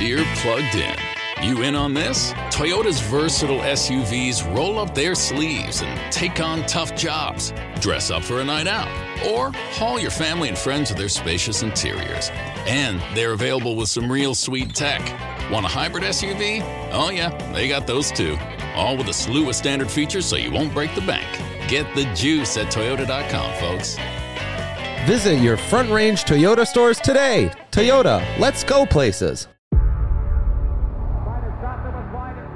Deere plugged in. You in on this? Toyota's versatile SUVs roll up their sleeves and take on tough jobs. Dress up for a night out, or haul your family and friends with their spacious interiors. And they're available with some real sweet tech. Want a hybrid SUV? Oh, yeah, they got those too. All with a slew of standard features so you won't break the bank. Get the juice at Toyota.com, folks. Visit your Front Range Toyota stores today. Toyota, let's go places.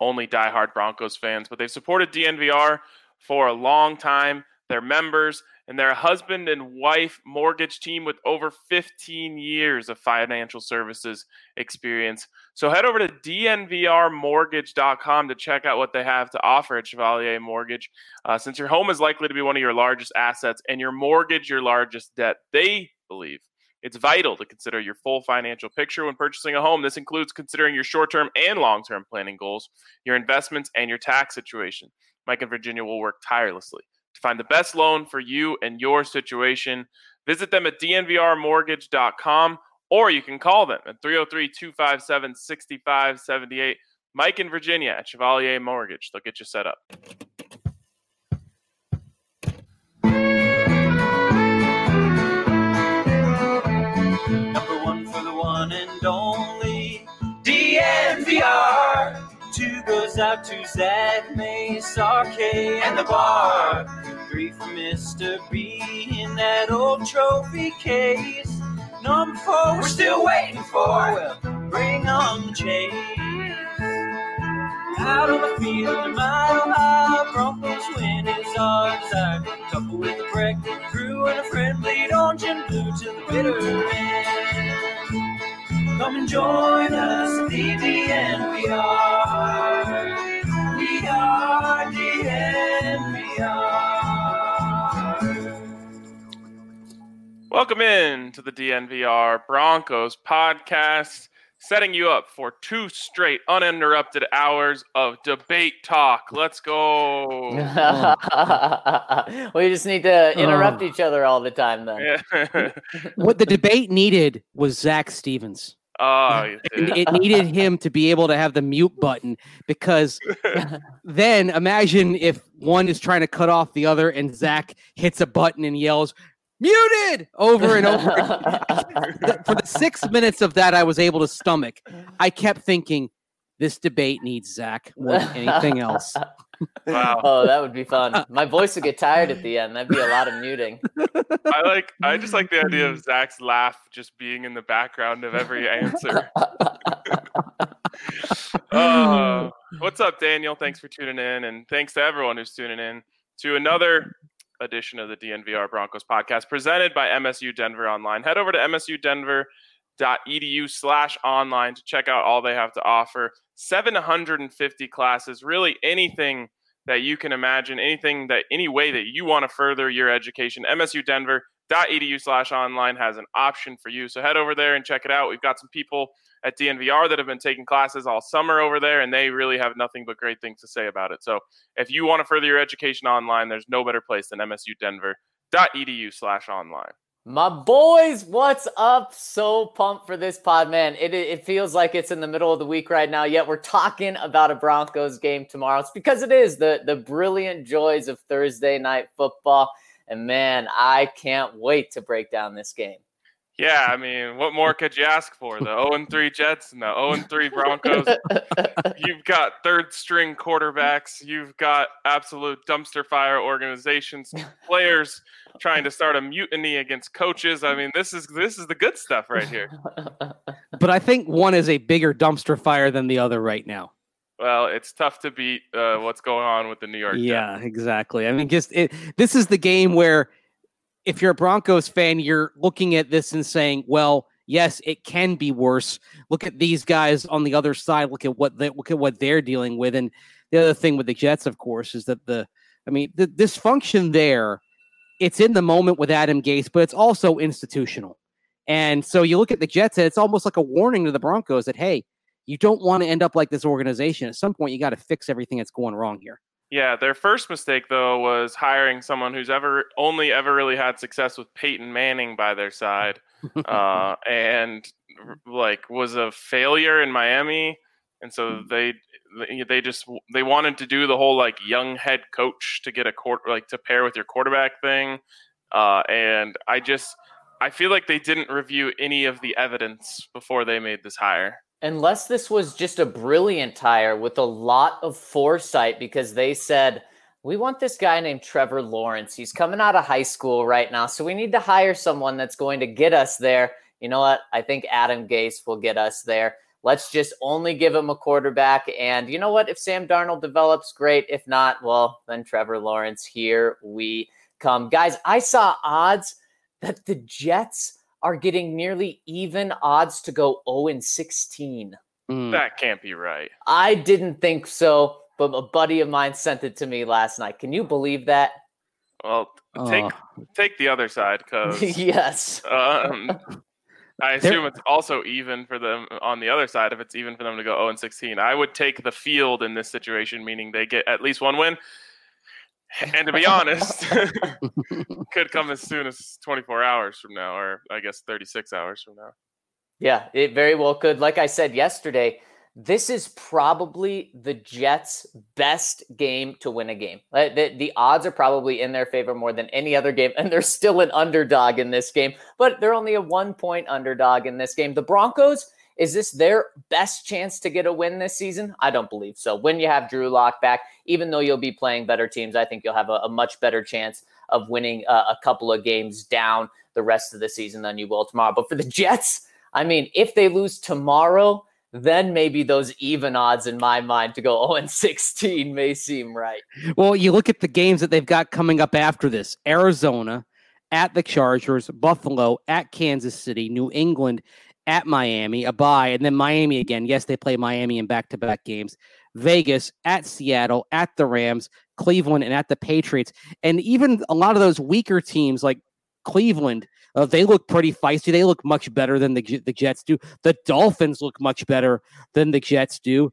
only diehard Broncos fans, but they've supported DNVR for a long time. They're members and they're a husband and wife mortgage team with over 15 years of financial services experience. So head over to dnvrmortgage.com to check out what they have to offer at Chevalier Mortgage. Uh, since your home is likely to be one of your largest assets and your mortgage your largest debt, they believe it's vital to consider your full financial picture when purchasing a home. This includes considering your short term and long term planning goals, your investments, and your tax situation. Mike and Virginia will work tirelessly to find the best loan for you and your situation. Visit them at dnvrmortgage.com or you can call them at 303 257 6578. Mike and Virginia at Chevalier Mortgage. They'll get you set up. DNVR. Two goes out to Zac Mace, RK, and the bar. Three for Mr. B in that old trophy case. Number four, we're still waiting for. Well, bring on the chase. Out on the field, mile high, Broncos win is our desire. Couple with a breakfast crew and a friendly orange and blue to the bitter end. Come and join us, DDN, we are. We are DNVR. Welcome in to the DNVR Broncos podcast, setting you up for two straight uninterrupted hours of debate talk. Let's go. we just need to interrupt oh. each other all the time then. Yeah. What the debate needed was Zac Stevens. Oh, it needed him to be able to have the mute button because then imagine if one is trying to cut off the other and Zac hits a button and yells, muted over and over. For the six minutes of that, I was able to stomach. I kept thinking, this debate needs Zac more than anything else. Wow. Oh, that would be fun. My voice would get tired at the end. That'd be a lot of muting. I like. I just like the idea of Zac's laugh just being in the background of every answer. Uh, what's up, Daniel? Thanks for tuning in, and thanks to everyone who's tuning in to another edition of the DNVR Broncos podcast presented by MSU Denver Online. Head over to msudenver.edu slash online to check out all they have to offer. 750 classes, really anything that you can imagine, anything that any way that you want to further your education. msudenver.edu slash online has an option for you. So head over there and check it out. We've got some people at DNVR that have been taking classes all summer over there, and they really have nothing but great things to say about it. So if you want to further your education online, there's no better place than msudenver.edu slash online. My boys, what's up? So pumped for this pod, man. It, it feels like it's in the middle of the week right now, yet we're talking about a Broncos game tomorrow. It's because it is the the brilliant joys of Thursday night football. And man, I can't wait to break down this game. Yeah, I mean, what more could you ask for? The 0 and 3 Jets and the 0 and 3 Broncos. You've got third string quarterbacks. You've got absolute dumpster fire organizations, players trying to start a mutiny against coaches. I mean, this is this is the good stuff right here. But I think one is a bigger dumpster fire than the other right now. Well, it's tough to beat uh, what's going on with the New York Jets. Yeah, exactly. I mean, just it, this is the game where if you're a Broncos fan, you're looking at this and saying, well, yes, it can be worse. Look at these guys on the other side. Look at what they look at what they're dealing with. And the other thing with the Jets, of course, is that the I mean the dysfunction there. It's in the moment with Adam Gase, but it's also institutional. And so you look at the Jets, and it's almost like a warning to the Broncos that hey, you don't want to end up like this organization. At some point, you got to fix everything that's going wrong here. Yeah, their first mistake though was hiring someone who's ever only ever really had success with Peyton Manning by their side, uh, and like was a failure in Miami, and so they they just they wanted to do the whole like young head coach to get a court like to pair with your quarterback thing, uh, and I just I feel like they didn't review any of the evidence before they made this hire unless this was just a brilliant hire with a lot of foresight because they said we want this guy named Trevor Lawrence. He's coming out of high school right now, so we need to hire someone that's going to get us there. You know what? I think Adam Gase will get us there. Let's just only give him a quarterback. And you know what? If Sam Darnold develops, great. If not, well, then Trevor Lawrence, here we come. Guys, I saw odds that the Jets are getting nearly even odds to go 0 and 16. Mm. That can't be right. I didn't think so, but a buddy of mine sent it to me last night. Can you believe that? Well, take Oh. take the other side because yes. um, I There- assume it's also even for them on the other side. If it's even for them to go 0 and 16, I would take the field in this situation, meaning they get at least one win. And to be honest, could come as soon as 24 hours from now, or I guess 36 hours from now. Yeah, it very well could. Like I said yesterday, this is probably the Jets' best game to win a game. The, the odds are probably in their favor more than any other game, and they're still an underdog in this game, but they're only a one point underdog in this game. The Broncos, is this their best chance to get a win this season? I don't believe so. When you have Drew Lock back, even though you'll be playing better teams, I think you'll have a, a much better chance of winning uh, a couple of games down the rest of the season than you will tomorrow. But for the Jets, I mean, if they lose tomorrow, then maybe those even odds in my mind to go 0 and 16 may seem right. Well, you look at the games that they've got coming up after this Arizona at the Chargers, Buffalo at Kansas City, New England at Miami, a bye, and then Miami again. Yes, they play Miami in back to back games. Vegas at Seattle, at the Rams, Cleveland, and at the Patriots. And even a lot of those weaker teams like Cleveland, uh, they look pretty feisty. They look much better than the, the Jets do. The Dolphins look much better than the Jets do.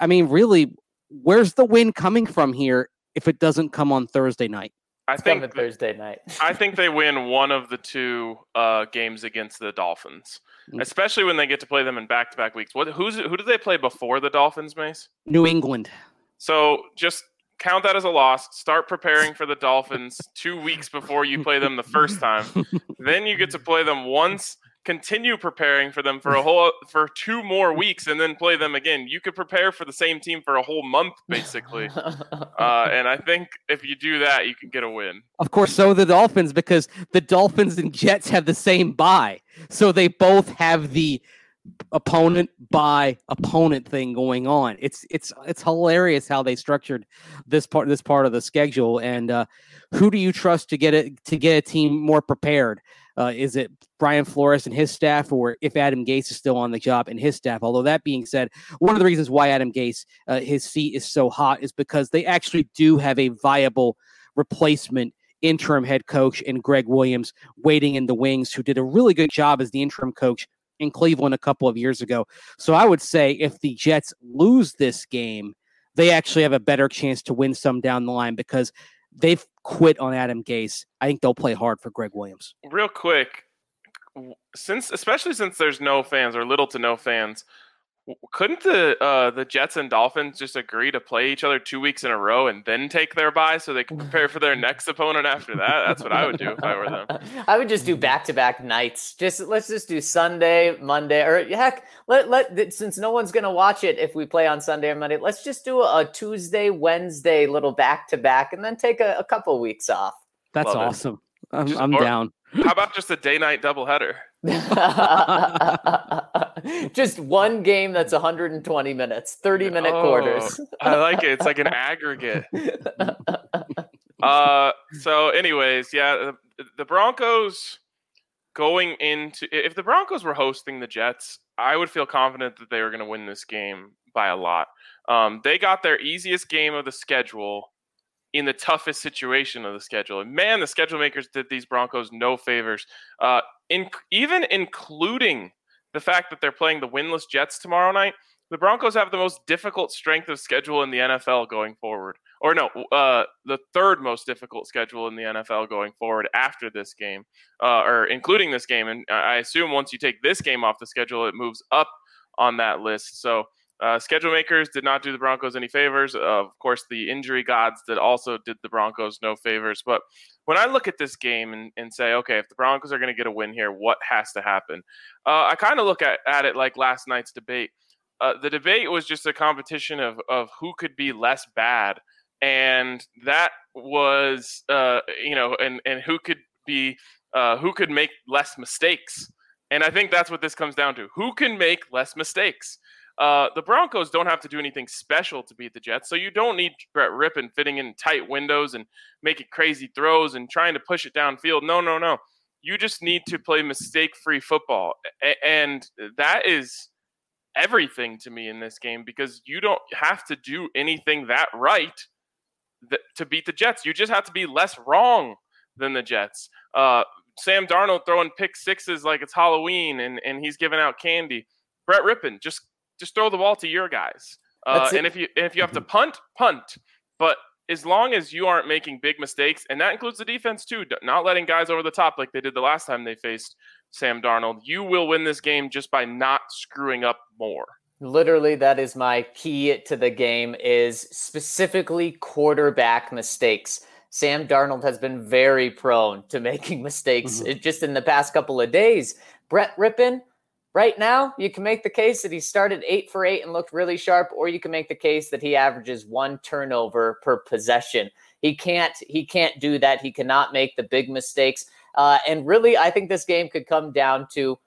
I mean, really, where's the win coming from here if it doesn't come on Thursday night? I It's think coming Thursday night. I think they win one of the two uh, games against the Dolphins, Mm. especially when they get to play them in back-to-back weeks. What who's who did they play before the Dolphins, Mace? New England. So just count that as a loss. Start preparing for the Dolphins two weeks before you play them the first time. then you get to play them once. Continue preparing for them for a whole for two more weeks, and then play them again. You could prepare for the same team for a whole month, basically. Uh, and I think if you do that, you can get a win. Of course, so the Dolphins because the Dolphins and Jets have the same bye. So they both have the opponent by opponent thing going on. It's it's it's hilarious how they structured this part this part of the schedule. And uh, who do you trust to get it to get a team more prepared? Uh, is it Brian Flores and his staff, or if Adam Gase is still on the job and his staff? Although that being said, one of the reasons why Adam Gase uh, his seat is so hot is because they actually do have a viable replacement interim head coach in Gregg Williams waiting in the wings, who did a really good job as the interim coach in Cleveland a couple of years ago. So I would say if the Jets lose this game, they actually have a better chance to win some down the line because they've quit on Adam Gase. I think they'll play hard for Gregg Williams. real quick since especially since there's no fans or little to no fans couldn't the uh, the Jets and Dolphins just agree to play each other two weeks in a row and then take their bye so they can prepare for their next opponent after that? That's what I would do if I were them. I would just do back to back nights. Just let's just do Sunday, Monday, or heck, let let since no one's gonna watch it if we play on Sunday or Monday, let's just do a, Tuesday, Wednesday little back to back, and then take a, a couple weeks off. That's Love it. awesome. I'm, Just I'm or- down. How about just a day night doubleheader? just one game that's 120 minutes, 30 minute quarters. Oh, I like it. It's like an aggregate. Uh, so, anyways, yeah, the, the Broncos. going into if the Broncos were hosting the Jets, I would feel confident that they were going to win this game by a lot. Um, they got their easiest game of the schedule in the toughest situation of the schedule. And man, the schedule makers did these Broncos no favors, uh, in, even including the fact that they're playing the winless Jets tomorrow night. The Broncos have the most difficult strength of schedule in the NFL going forward. Or no, uh, the third most difficult schedule in the NFL going forward after this game, uh, or including this game. And I assume once you take this game off the schedule, it moves up on that list. So uh, schedule makers did not do the Broncos any favors. Uh, of course, the injury gods that also did the Broncos no favors. But when I look at this game and, and say, okay, if the Broncos are going to get a win here, what has to happen? Uh, I kind of look at, at it like last night's debate. Uh, the debate was just a competition of, of who could be less bad. And that was, uh, you know, and, and who could be, uh, who could make less mistakes. And I think that's what this comes down to. Who can make less mistakes? Uh, the Broncos don't have to do anything special to beat the Jets, so you don't need Brett Rypien fitting in tight windows and making crazy throws and trying to push it downfield. No, no, no. You just need to play mistake-free football, A- and that is everything to me in this game because you don't have to do anything that right th- to beat the Jets. You just have to be less wrong than the Jets. Uh, Sam Darnold throwing pick sixes like it's Halloween, and and he's giving out candy. Brett Rypien just just throw the ball to your guys. Uh, and if you and if you have to punt, punt. But as long as you aren't making big mistakes, and that includes the defense too, not letting guys over the top like they did the last time they faced Sam Darnold, you will win this game just by not screwing up more. Literally, that is my key to the game is specifically quarterback mistakes. Sam Darnold has been very prone to making mistakes mm-hmm. just in the past couple of days. Brett Rypien, Right now, you can make the case that he started eight for eight and looked really sharp, or you can make the case that he averages one turnover per possession. He can't. He can't do that. He cannot make the big mistakes. Uh, and really, I think this game could come down to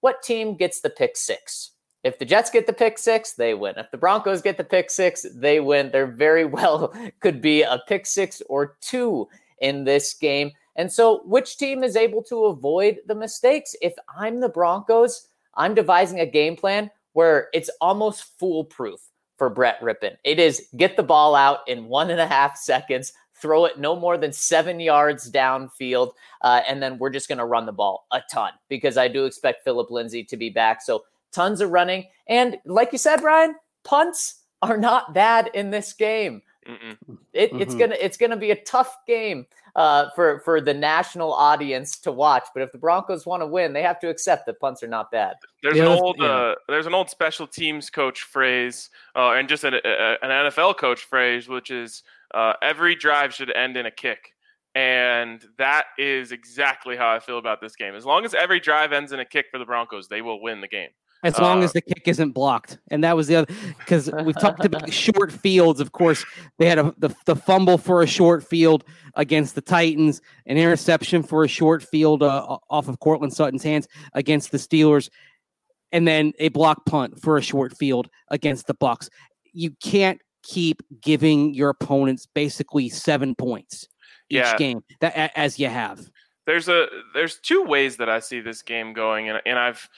what team gets the pick six. If the Jets get the pick six, they win. If the Broncos get the pick six, they win. There very well could be a pick six or two in this game. And so, which team is able to avoid the mistakes? If I'm the Broncos, I'm devising a game plan where it's almost foolproof for Brett Rypien. It is get the ball out in one and a half seconds, throw it no more than seven yards downfield, uh, and then we're just going to run the ball a ton because I do expect Phillip Lindsay to be back. So tons of running. And like you said, Brian, punts are not bad in this game. It, mm-hmm. It's gonna it's gonna be a tough game uh, for for the national audience to watch. But if the Broncos want to win, they have to accept that punts are not bad. There's an old yeah. uh, there's an old special teams coach phrase, uh, and just an, a, an NFL coach phrase, which is uh, every drive should end in a kick. And that is exactly how I feel about this game. As long as every drive ends in a kick for the Broncos, they will win the game as long uh, as the kick isn't blocked. And that was the other because we've talked about short fields. Of course, they had a, the the fumble for a short field against the Titans, an interception for a short field uh, off of Courtland Sutton's hands against the Steelers, and then a block punt for a short field against the Bucks. You can't keep giving your opponents basically seven points each game that as you have. There's a there's two ways that I see this game going, and and I've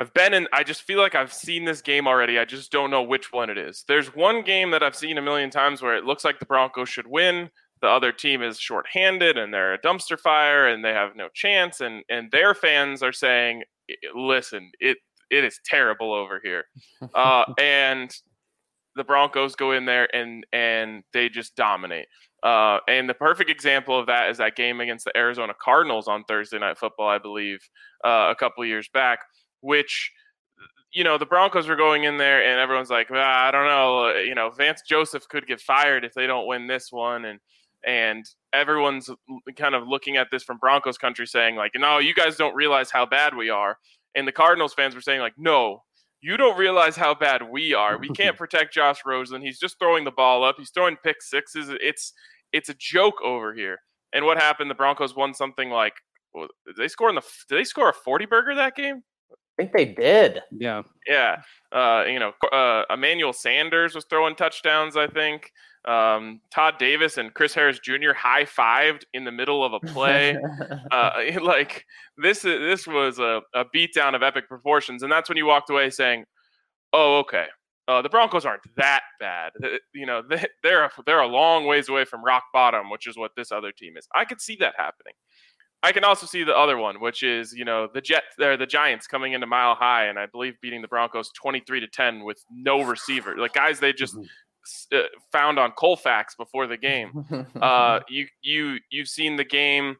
I've been in. I just feel like I've seen this game already. I just don't know which one it is. There's one game that I've seen a million times where it looks like the Broncos should win. The other team is shorthanded and they're a dumpster fire and they have no chance. And and their fans are saying, "Listen, it it is terrible over here," uh, and the Broncos go in there and and they just dominate. Uh, and the perfect example of that is that game against the Arizona Cardinals on Thursday Night Football, I believe, uh, a couple years back which you know the Broncos were going in there, and everyone's like, ah, I don't know, uh, you know, Vance Joseph could get fired if they don't win this one, and and everyone's kind of looking at this from Broncos country, saying like, no, you guys don't realize how bad we are, and the Cardinals fans were saying like, no. You don't realize how bad we are. We can't protect Josh Rosen. He's just throwing the ball up. He's throwing pick sixes. It's it's a joke over here. And what happened? The Broncos won something like did they score in the did they score a 40 burger that game? Think they did. Yeah. Yeah. Uh, you know, uh, Emmanuel Sanders was throwing touchdowns, I think. Um, Todd Davis and Chris Harris Jr. high fived in the middle of a play. uh, like this, this was a, a beatdown of epic proportions, and that's when you walked away saying, "Oh, okay, uh, the Broncos aren't that bad. You know, they, they're they're a long ways away from rock bottom, which is what this other team is. I could see that happening. I can also see the other one, which is you know the Jet or the Giants coming into Mile High, and I believe beating the Broncos twenty three to ten with no receiver, like guys they just uh, found on Colfax before the game. Uh, you you you've seen the game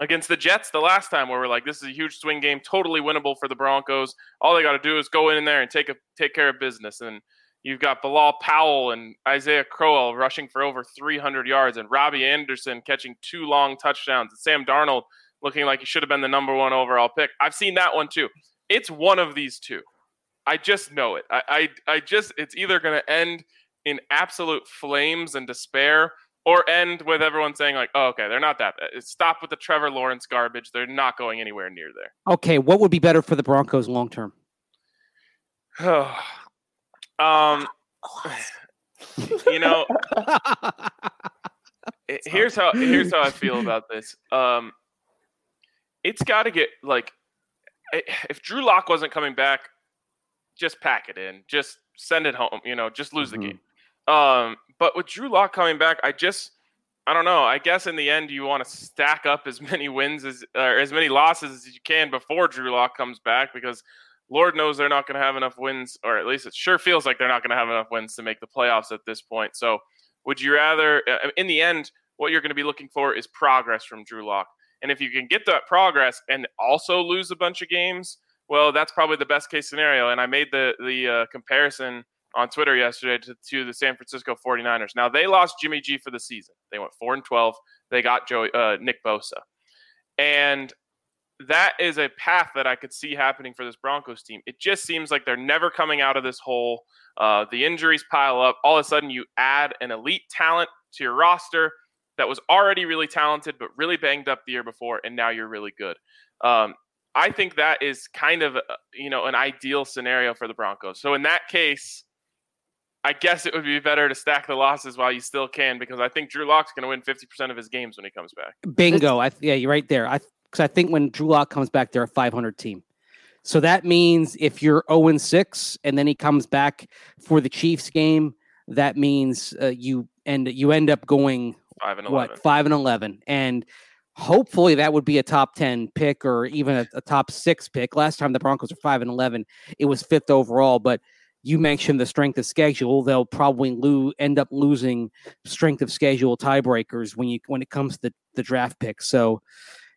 against the Jets the last time where we're like, this is a huge swing game, totally winnable for the Broncos. All they got to do is go in there and take a take care of business. And you've got Bilal Powell and Isaiah Crowell rushing for over 300 yards, and Robby Anderson catching two long touchdowns, and Sam Darnold looking like he should have been the number one overall pick. I've seen that one too. It's one of these two. I just know it. I I, I just it's either going to end in absolute flames and despair or end with everyone saying like, "Oh, okay, they're not that bad." Stop with the Trevor Lawrence garbage. They're not going anywhere near there. Okay, what would be better for the Broncos long term? um, you know, here's how here's how I feel about this. Um, it's got to get like, if Drew Lock wasn't coming back, just pack it in, just send it home. You know, just lose mm-hmm. the game. Um, but with Drew Lock coming back, I just I don't know. I guess in the end, you want to stack up as many wins as or as many losses as you can before Drew Lock comes back, because Lord knows they're not going to have enough wins, or at least it sure feels like they're not going to have enough wins to make the playoffs at this point. So, would you rather, uh, in the end, what you're going to be looking for is progress from Drew Lock, and if you can get that progress and also lose a bunch of games, well, that's probably the best case scenario. And I made the the uh, comparison on Twitter yesterday to, to, the San Francisco 49ers. Now they lost Jimmy G for the season. They went 4 and 12. They got Joey uh, Nick Bosa. And that is a path that I could see happening for this Broncos team. It just seems like they're never coming out of this hole. Uh, the injuries pile up. All of a sudden, you add an elite talent to your roster that was already really talented, but really banged up the year before, and now you're really good. Um, I think that is kind of uh, you know an ideal scenario for the Broncos. So in that case, I guess it would be better to stack the losses while you still can because I think Drew Lock's going to win 50% of his games when he comes back. Bingo. I, yeah, you're right there. I because I think when Drew Lock comes back, they're a 500 team. So that means if you're 0 6 and then he comes back for the Chiefs game, that means uh, you end you end up going five and 11. what five and 11 and hopefully that would be a top 10 pick or even a, a top six pick last time the broncos were 5 and 11 it was fifth overall but you mentioned the strength of schedule. They'll probably lose, end up losing strength of schedule tiebreakers when you when it comes to the, the draft picks. So,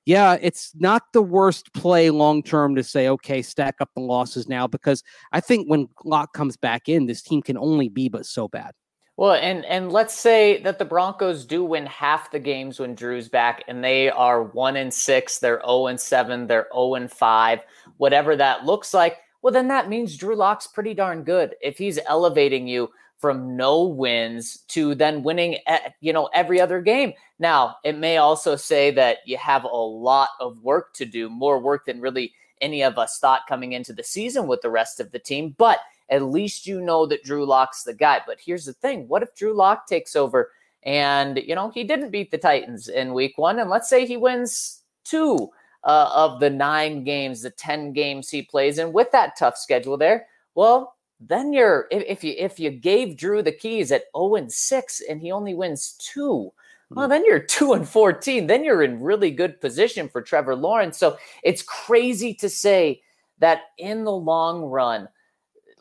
yeah, it's not the worst play long term to say, okay, stack up the losses now, because I think when Lock comes back in, this team can only be but so bad. Well, and and let's say that the Broncos do win half the games when Drew's back, and they are one and six, they're zero oh and seven, they're zero oh and five, whatever that looks like well, then that means Drew Lock's pretty darn good. If he's elevating you from no wins to then winning, you know, every other game. Now, it may also say that you have a lot of work to do, more work than really any of us thought coming into the season with the rest of the team. But at least you know that Drew Lock's the guy. But here's the thing: what if Drew Lock takes over and you know he didn't beat the Titans in Week One, and let's say he wins two? uh, of the nine games, the 10 games he plays and with that tough schedule there, well, then you're if, if you if you gave Drew the keys at 0 and 6 and he only wins two, well, hmm. then you're 2 and 14. Then you're in really good position for Trevor Lawrence. So it's crazy to say that in the long run,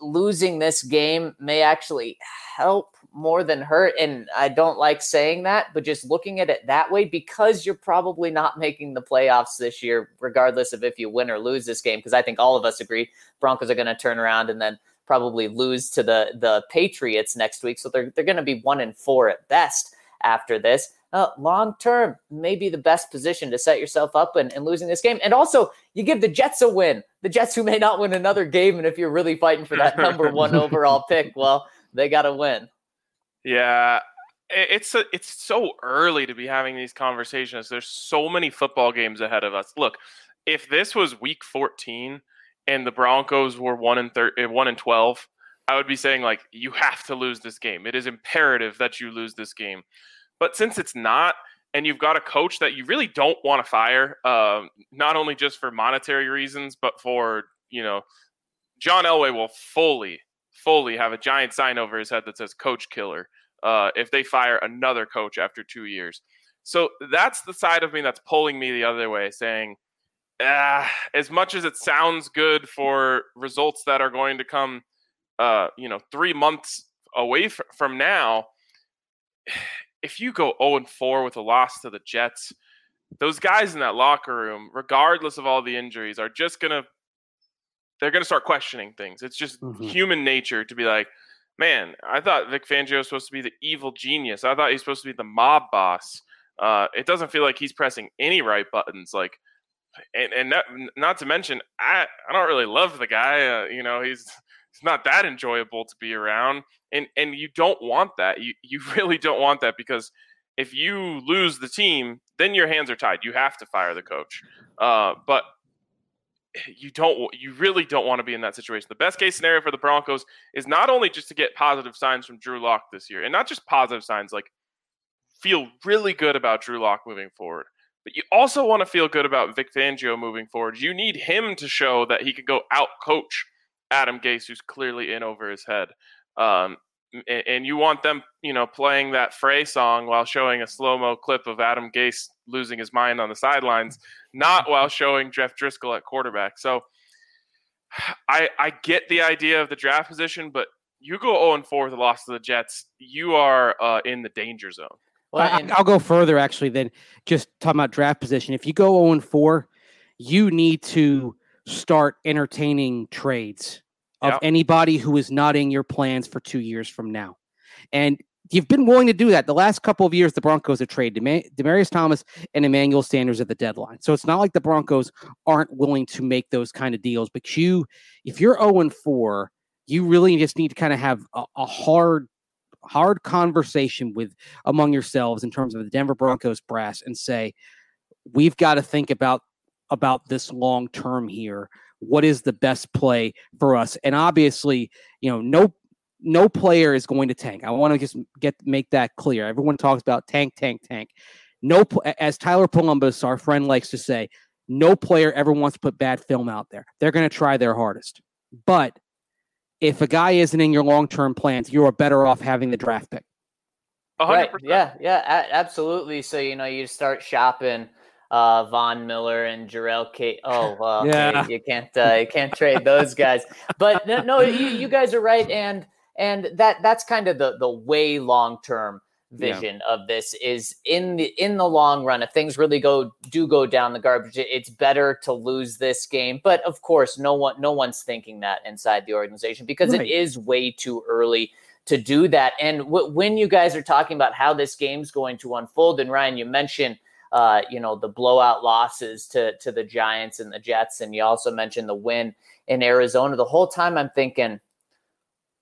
losing this game may actually help more than hurt. And I don't like saying that, but just looking at it that way, because you're probably not making the playoffs this year, regardless of if you win or lose this game, because I think all of us agree Broncos are going to turn around and then probably lose to the the Patriots next week. So they're they're going to be one and four at best after this. Uh, long term, maybe the best position to set yourself up and, and losing this game. And also, you give the Jets a win. The Jets, who may not win another game, and if you're really fighting for that number one overall pick, well, they got to win. Yeah, it's a, it's so early to be having these conversations. There's so many football games ahead of us. Look, if this was week 14 and the Broncos were one and thir- uh, one and twelve, I would be saying like you have to lose this game. It is imperative that you lose this game. But since it's not, and you've got a coach that you really don't want to fire, um, not only just for monetary reasons, but for you know, John Elway will fully, fully have a giant sign over his head that says "Coach Killer" uh, if they fire another coach after two years. So that's the side of me that's pulling me the other way, saying, ah, as much as it sounds good for results that are going to come, uh, you know, three months away f- from now, if you go 0 and 4 with a loss to the Jets, those guys in that locker room, regardless of all the injuries, are just gonna they're gonna start questioning things. It's just Mhm. human nature to be like, man, I thought Vic Fangio was supposed to be the evil genius. I thought he's supposed to be the mob boss. Uh, it doesn't feel like he's pressing any right buttons. Like, and and not, not to mention, I I don't really love the guy. Uh, you know, he's it's not that enjoyable to be around, and and you don't want that. You you really don't want that because if you lose the team, then your hands are tied. You have to fire the coach. Uh, but you don't you really don't want to be in that situation. The best case scenario for the Broncos is not only just to get positive signs from Drew Lock this year, and not just positive signs like feel really good about Drew Lock moving forward, but you also want to feel good about Vic Fangio moving forward. You need him to show that he can go out coach Adam Gase, who's clearly in over his head. Um, and, and you want them, you know, playing that Frey song while showing a slow mo clip of Adam Gase losing his mind on the sidelines, not while showing Jeff Driskel at quarterback. So I I get the idea of the draft position, but you go 0 and 4 with a loss to the Jets, you are uh, in the danger zone. Well, I, and- I'll go further actually than just talking about draft position. If you go 0 and 4, you need to start entertaining trades of Yep. anybody who is not in your plans for two years from now. And you've been willing to do that. The last couple of years, the Broncos have traded Dema- Demaryius Thomas and Emmanuel Sanders at the deadline. So it's not like the Broncos aren't willing to make those kind of deals. But you, if you're 0 and 4, you really just need to kind of have a, a hard, hard conversation with among yourselves in terms of the Denver Broncos brass and say, we've got to think about about this long term here. What is the best play for us? And obviously, you know, no no player is going to tank. I want to just get make that clear. Everyone talks about tank, tank, tank. No, as Tyler Polumbus, our friend, likes to say, no player ever wants to put bad film out there. They're going to try their hardest. But if a guy isn't in your long term plans, you are better off having the draft pick. A hundred Right. Yeah. Yeah. A- absolutely. So you know, you start shopping uh Von Miller and Jurrell Kate. Oh well, Yeah. you, you can't uh, you can't trade those guys. But no, no you, you guys are right, and and that that's kind of the the way long term Yeah. vision of this is in the in the long run if things really go do go down the garbage it's better to lose this game but of course no one no one's thinking that inside the organization because Right. it is way too early to do that and w- when you guys are talking about how this game's going to unfold and Ryan you mentioned uh, you know the blowout losses to to the Giants and the Jets and you also mentioned the win in Arizona the whole time I'm thinking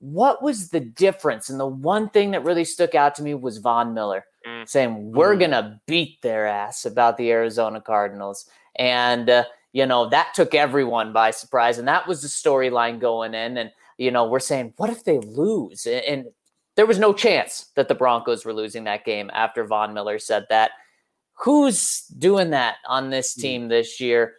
what was the difference? And the one thing that really stuck out to me was Von Miller Mm. saying, We're Mhm. going to beat their ass about the Arizona Cardinals. And, uh, you know, that took everyone by surprise. And that was the storyline going in. And, you know, we're saying, What if they lose? A- And there was no chance that the Broncos were losing that game after Von Miller said that. Who's doing that on this team this year?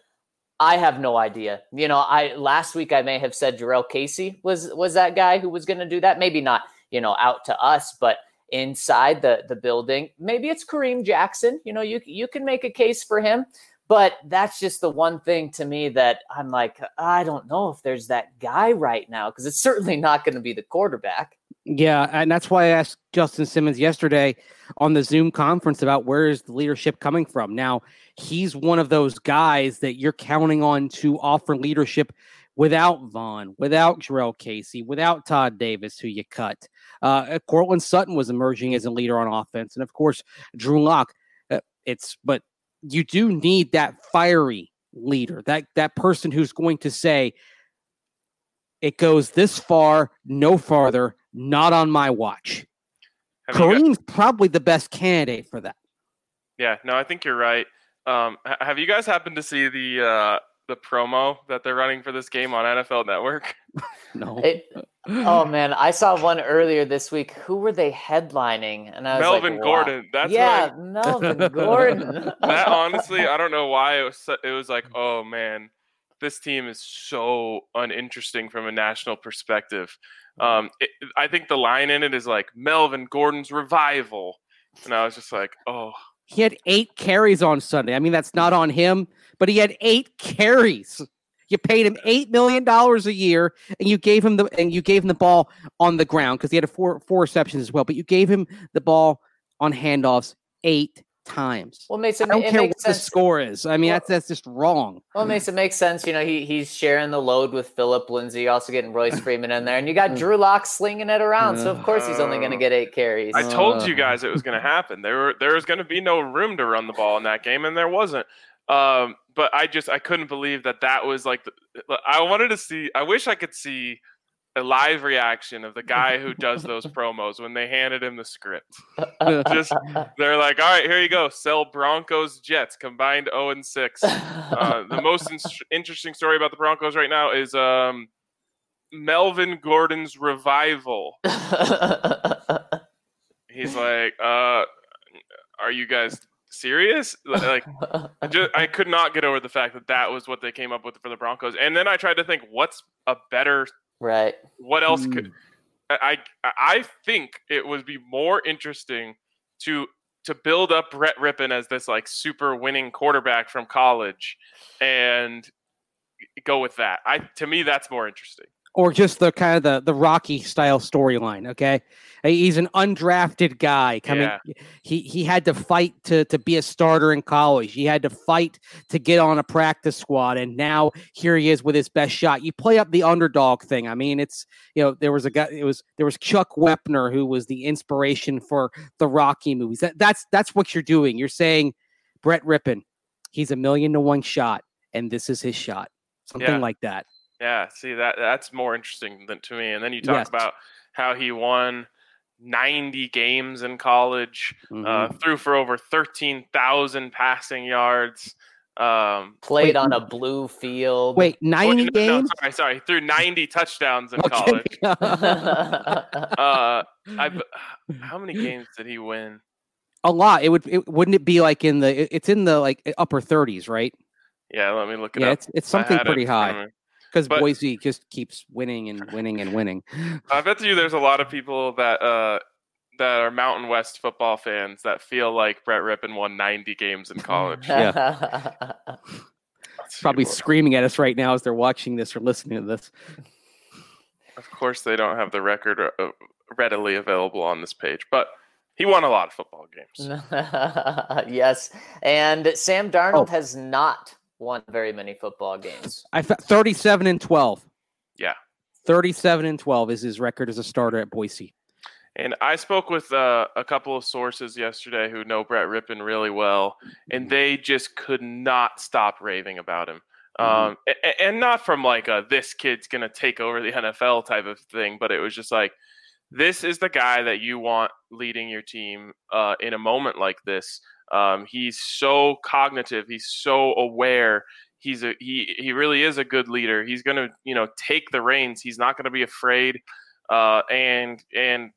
I have no idea. You know, I last week I may have said Jurrell Casey was was that guy who was going to do that. Maybe not, you know, out to us, but inside the the building, maybe it's Kareem Jackson. You know, you you can make a case for him, but that's just the one thing to me that I'm like, I don't know if there's that guy right now because it's certainly not going to be the quarterback. Yeah, and that's why I asked Justin Simmons yesterday on the Zoom conference about where is the leadership coming from. Now, he's one of those guys that you're counting on to offer leadership without Von, without Jurrell Casey, without Todd Davis, who you cut. Uh, Courtland Sutton was emerging as a leader on offense, and of course, Drew Lock. Uh, it's but you do need that fiery leader, that that person who's going to say, "It goes this far, no farther, not on my watch." Have you gu- Kareem's probably the best candidate for that. Yeah, no, I think you're right. Um, have you guys happened to see the uh, the promo that they're running for this game on NFL Network? No. It, oh man, I saw one earlier this week. Who were they headlining? And I was Melvin like, wow. Gordon. That's right. yeah, like Melvin Gordon. that. Honestly, I don't know why it was. It was like, oh man, this team is so uninteresting from a national perspective. Um, it, I think the line in it is like Melvin Gordon's revival, and I was just like, oh, He had eight carries on Sunday. I mean, that's not on him, but he had eight carries. You paid him eight million dollars a year, and you gave him the and you gave him the ball on the ground because he had a four four receptions as well. But you gave him the ball on handoffs eight times. well, Mason, I don't it care makes what the score is. I mean, Well- that's that's just wrong. Well, it makes it makes sense. You know, he he's sharing the load with Phillip Lindsay, also getting Royce Freeman in there, and you got Drew Lock slinging it around. So of course he's only going to Uh, get eight carries. I told you Uh. guys it was going to happen. There were there was going to be no room to run the ball in that game, and there wasn't. Um, but I just I couldn't believe that that was like the, I wanted to see. I wish I could see a live reaction of the guy who does those promos when they handed him the script. Just they're like, "All right, here you go. Sell Broncos Jets combined 0 and 6." Uh, the most in- interesting story about the Broncos right now is um, Melvin Gordon's revival. He's like, uh, "Are you guys serious?" Like, I just I could not get over the fact that that was what they came up with for the Broncos. And then I tried to think, what's a better? Right. What else could mm. I? I I think it would be more interesting to to build up Brett Rypien as this like super winning quarterback from college, and go with that. I to me that's more interesting. Or just the kind of the the Rocky style storyline. Okay, he's an undrafted guy coming. Yeah. He he had to fight to to be a starter in college. He had to fight to get on a practice squad, and now here he is with his best shot. You play up the underdog thing. I mean, it's you know there was a guy. It was there was Chuck Wepner who was the inspiration for the Rocky movies. That that's that's what you're doing. You're saying Brett Rypien, he's a million to one shot, and this is his shot. Something Yeah. like that. Yeah, see that that's more interesting than to me. And then you talk Yes. about how he won 90 games in college, uh, Mhm. threw for over 13,000 passing yards. Um, Played Wait, on a blue field. Wait, well, 90 no, no, games? sorry, sorry, threw 90 touchdowns in college. Uh, I, how many games did he win? a lot. It would it wouldn't it be like in the it- it's in the like upper 30s, right? Yeah, let me look it Yeah, up. it's it's something had it pretty in front of high me. Because Boise just keeps winning and winning and winning. I bet you there's a lot of people that uh, that are Mountain West football fans that feel like Brett Rypien won 90 games in college. Yeah. Probably screaming at us right now as they're watching this or listening to this. Of course, they don't have the record uh, readily available on this page, but he won a lot of football games. yes, and Sam Darnold Oh. has not won very many football games. I 37 and 12. Yeah. 37 and 12 is his record as a starter at Boise. And I spoke with uh, a couple of sources yesterday who know Brett Rypien really well, and they just could not stop raving about him. Um, a- a- and not from like a this kid's gonna take over the NFL type of thing, but it was just like this is the guy that you want leading your team uh, in a moment like this. Um, he's so cognitive, he's so aware. He's a he he really is a good leader. He's gonna you know take the reins. He's not gonna be afraid, uh, and and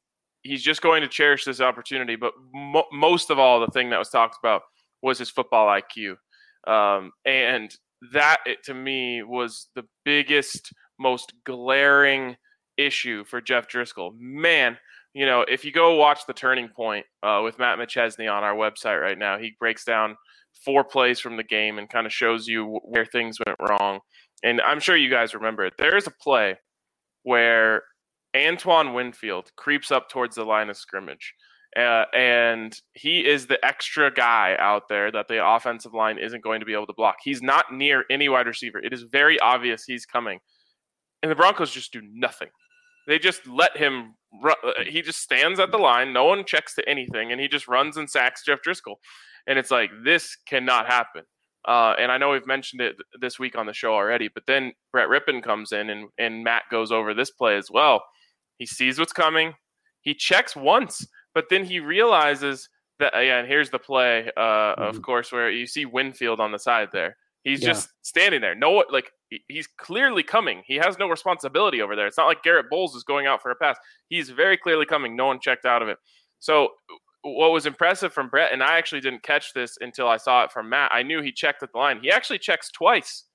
he's just going to cherish this opportunity. But mo- most of all, the thing that was talked about was his football IQ, um, and that it, to me was the biggest, most glaring issue for Jeff Driskel. Man, you know, if you go watch the Turning Point uh, with Matt McChesney on our website right now, he breaks down four plays from the game and kind of shows you where things went wrong. And I'm sure you guys remember it. There is a play where Antoine Winfield creeps up towards the line of scrimmage. Uh, and he is the extra guy out there that the offensive line isn't going to be able to block. He's not near any wide receiver. It is very obvious he's coming. And the Broncos just do nothing. They just let him run. He just stands at the line. No one checks to anything. And he just runs and sacks Jeff Driskel. And it's like, this cannot happen. Uh, and I know we've mentioned it this week on the show already, but then Brett Rippon comes in and, and Matt goes over this play as well. He sees what's coming. He checks once, but then he realizes that, uh, yeah, and here's the play, uh, of course, where you see Winfield on the side there. He's Yeah. just standing there. No, like he- he's clearly coming. He has no responsibility over there. It's not like Garett Bolles is going out for a pass. He's very clearly coming. No one checked out of it. So what was impressive from Brett, and I actually didn't catch this until I saw it from Matt. I knew he checked at the line. He actually checks twice.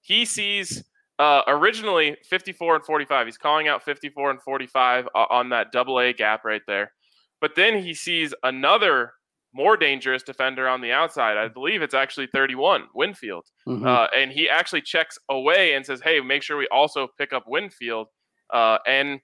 He sees uh, originally 54 and 45. He's calling out 54 and 45 on that double A gap right there. But then he sees another more dangerous defender on the outside. I believe it's actually 31, Winfield. Mhm. Uh, and he actually checks away and says, "Hey, make sure we also pick up Winfield." Uh, and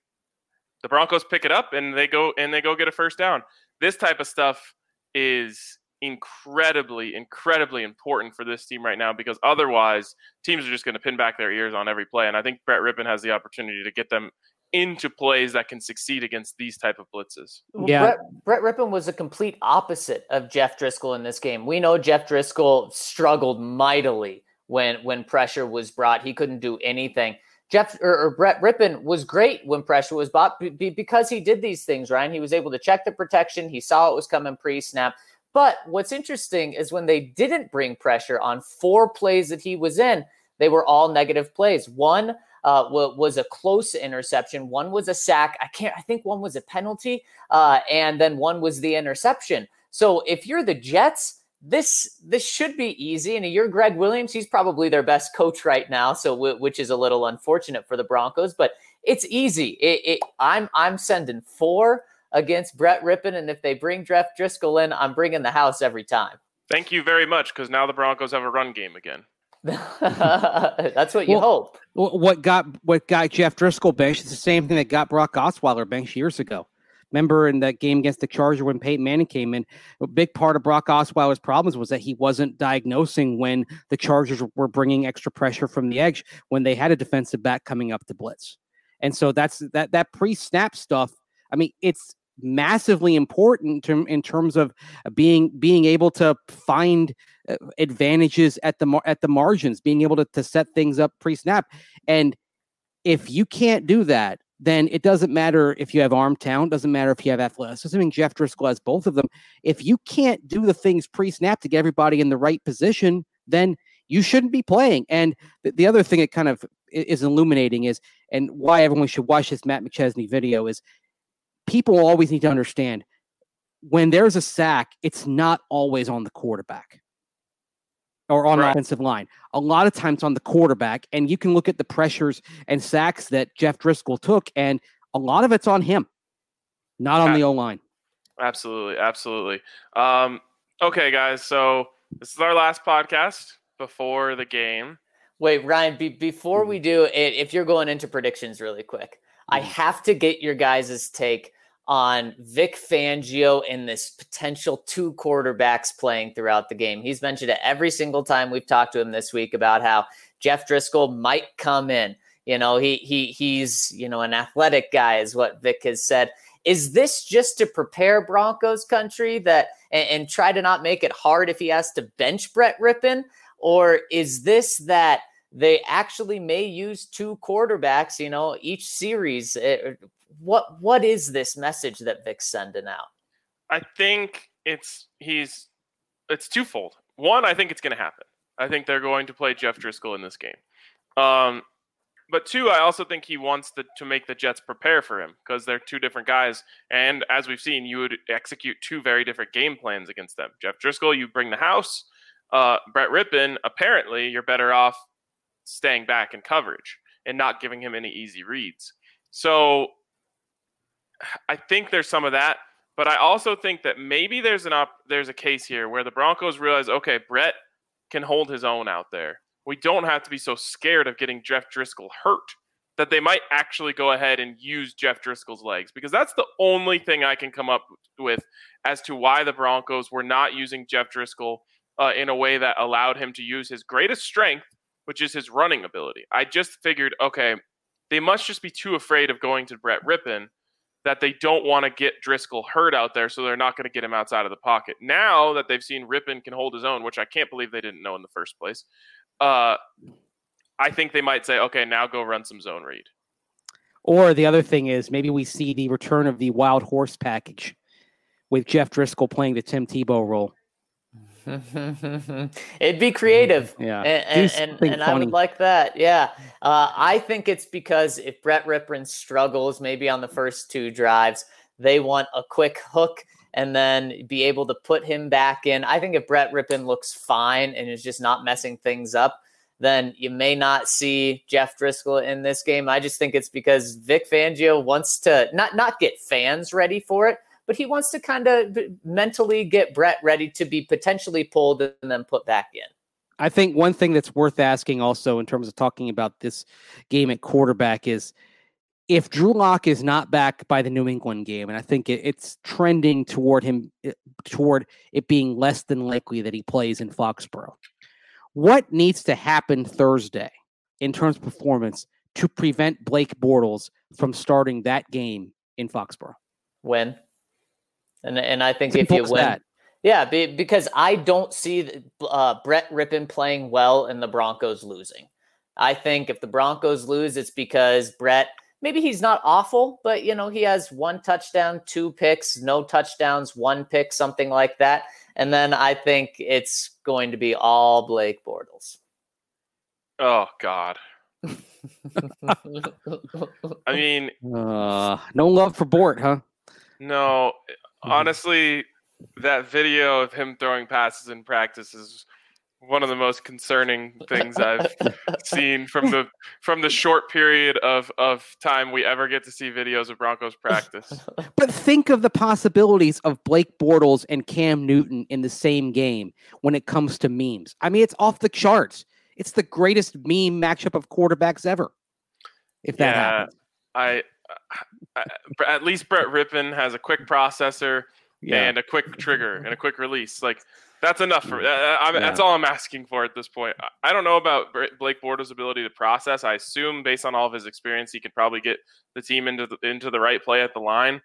the Broncos pick it up and they go and they go get a first down. This type of stuff is incredibly, incredibly important for this team right now because otherwise teams are just going to pin back their ears on every play. And I think Brett Rypien has the opportunity to get them into plays that can succeed against these type of blitzes. Yeah. Brett, Brett Rypien was a complete opposite of Jeff Driskel in this game. We know Jeff Driskel struggled mightily when when pressure was brought. He couldn't do anything. Jeff or, or Brett Rypien was great when pressure was brought be- be- because he did these things. Ryan, he was able to check the protection. He saw it was coming pre-snap. But what's interesting is when they didn't bring pressure on four plays that he was in, they were all negative plays. One uh, wa- was a close interception. One was a sack. I can't. I think one was a penalty, uh, and then one was the interception. So if you're the Jets, this this should be easy. And you're Gregg Williams. He's probably their best coach right now. So wh- which is a little unfortunate for the Broncos, but it's easy. It, it, I'm I'm sending four against Brett Rypien, and if they bring Jeff Driskel in, I'm bringing the house every time. Thank you very much because now the Broncos have a run game again. That's what you Well, hope. What got what got Jeff Driskel benched is the same thing that got Brock Osweiler benched years ago. Remember in that game against the Charger when Peyton Manning came in, a big part of Brock Osweiler's problems was that he wasn't diagnosing when the Chargers were bringing extra pressure from the edge when they had a defensive back coming up to blitz. And so that's that that pre-snap stuff. I mean, it's massively important to, in terms of being being able to find uh, advantages at the at the margins, being able to, to set things up pre-snap. And if you can't do that, then it doesn't matter if you have arm talent, doesn't matter if you have athleticism. And Jeff Driskel has both of them. If you can't do the things pre-snap to get everybody in the right position, then you shouldn't be playing. And the, the other thing that kind of is illuminating is, and why everyone should watch this Matt McChesney video is, people always need to understand when there's a sack, it's not always on the quarterback or on the offensive line. A lot of times on the quarterback, and you can look at the pressures and sacks that Jeff Driskel took, and a lot of it's on him, not on Yeah. the O line. Absolutely, absolutely. Um, okay, guys. So this is our last podcast before the game. Wait, Ryan, be, before we do it, if you're going into predictions really quick, I mm. have to get your guys' take on Vic Fangio and this potential two quarterbacks playing throughout the game. He's mentioned it every single time we've talked to him this week about how Jeff Driskel might come in. You know, he he he's, you know, an athletic guy is what Vic has said. Is this just to prepare Broncos country that and, and try to not make it hard if he has to bench Brett Rypien? Or is this that they actually may use two quarterbacks, you know, each series? Eh, what what is this message that Vic's sending out? I think it's he's it's twofold. One, I think it's going to happen. I think they're going to play Jeff Driskel in this game. Um, but two, I also think he wants the, to make the Jets prepare for him because they're two different guys. And as we've seen, you would execute two very different game plans against them. Jeff Driskel, you bring the house. Uh, Brett Rypien, apparently, you're better off staying back in coverage and not giving him any easy reads. So I think there's some of that, but I also think that maybe there's an op- there's a case here where the Broncos realize, okay, Brett can hold his own out there. We don't have to be so scared of getting Jeff Driskel hurt that they might actually go ahead and use Jeff Driskel's legs because that's the only thing I can come up with as to why the Broncos were not using Jeff Driskel uh, in a way that allowed him to use his greatest strength, which is his running ability. I just figured, okay, they must just be too afraid of going to Brett Rypien that they don't want to get Driskel hurt out there, so they're not going to get him outside of the pocket. Now that they've seen Rypien can hold his own, which I can't believe they didn't know in the first place, uh, I think they might say, okay, now go run some zone read. Or the other thing is maybe we see the return of the wild horse package with Jeff Driskel playing the Tim Tebow role. It'd be creative. Yeah. And, and, and, and I would like that. Yeah. Uh, I think it's because if Brett Rypien struggles maybe on the first two drives, they want a quick hook and then be able to put him back in. I think if Brett Rypien looks fine and is just not messing things up, then you may not see Jeff Driskel in this game. I just think it's because Vic Fangio wants to not not get fans ready for it, but he wants to kind of mentally get Brett ready to be potentially pulled and then put back in. I think one thing that's worth asking also in terms of talking about this game at quarterback is if Drew Lock is not back by the New England game, and I think it, it's trending toward him eh, toward it being less than likely that he plays in Foxborough. What needs to happen Thursday in terms of performance to prevent Blake Bortles from starting that game in Foxborough? Win. And and I think Simple if you win, that. yeah, be, because I don't see uh, Brett Rypien playing well and the Broncos losing. I think if the Broncos lose, it's because Brett maybe he's not awful, but you know he has one touchdown, two picks, no touchdowns, one pick, something like that. And then I think it's going to be all Blake Bortles. Oh God. I mean, Uh, no love for Bort, huh? no. Mhm. Honestly, that video of him throwing passes in practice is one of the most concerning things I've seen from the from the short period of of time we ever get to see videos of Broncos practice. But think of the possibilities of Blake Bortles and Cam Newton in the same game when it comes to memes. I mean, it's off the charts. It's the greatest meme matchup of quarterbacks ever. If that Yeah, happens. I, at least Brett Rypien has a quick processor and a quick trigger and a quick release. Like that's enough for. Uh, I'm, That's all I'm asking for at this point. I- I don't know about Blake Bortles' ability to process. I assume based on all of his experience, he could probably get the team into the, into the right play at the line.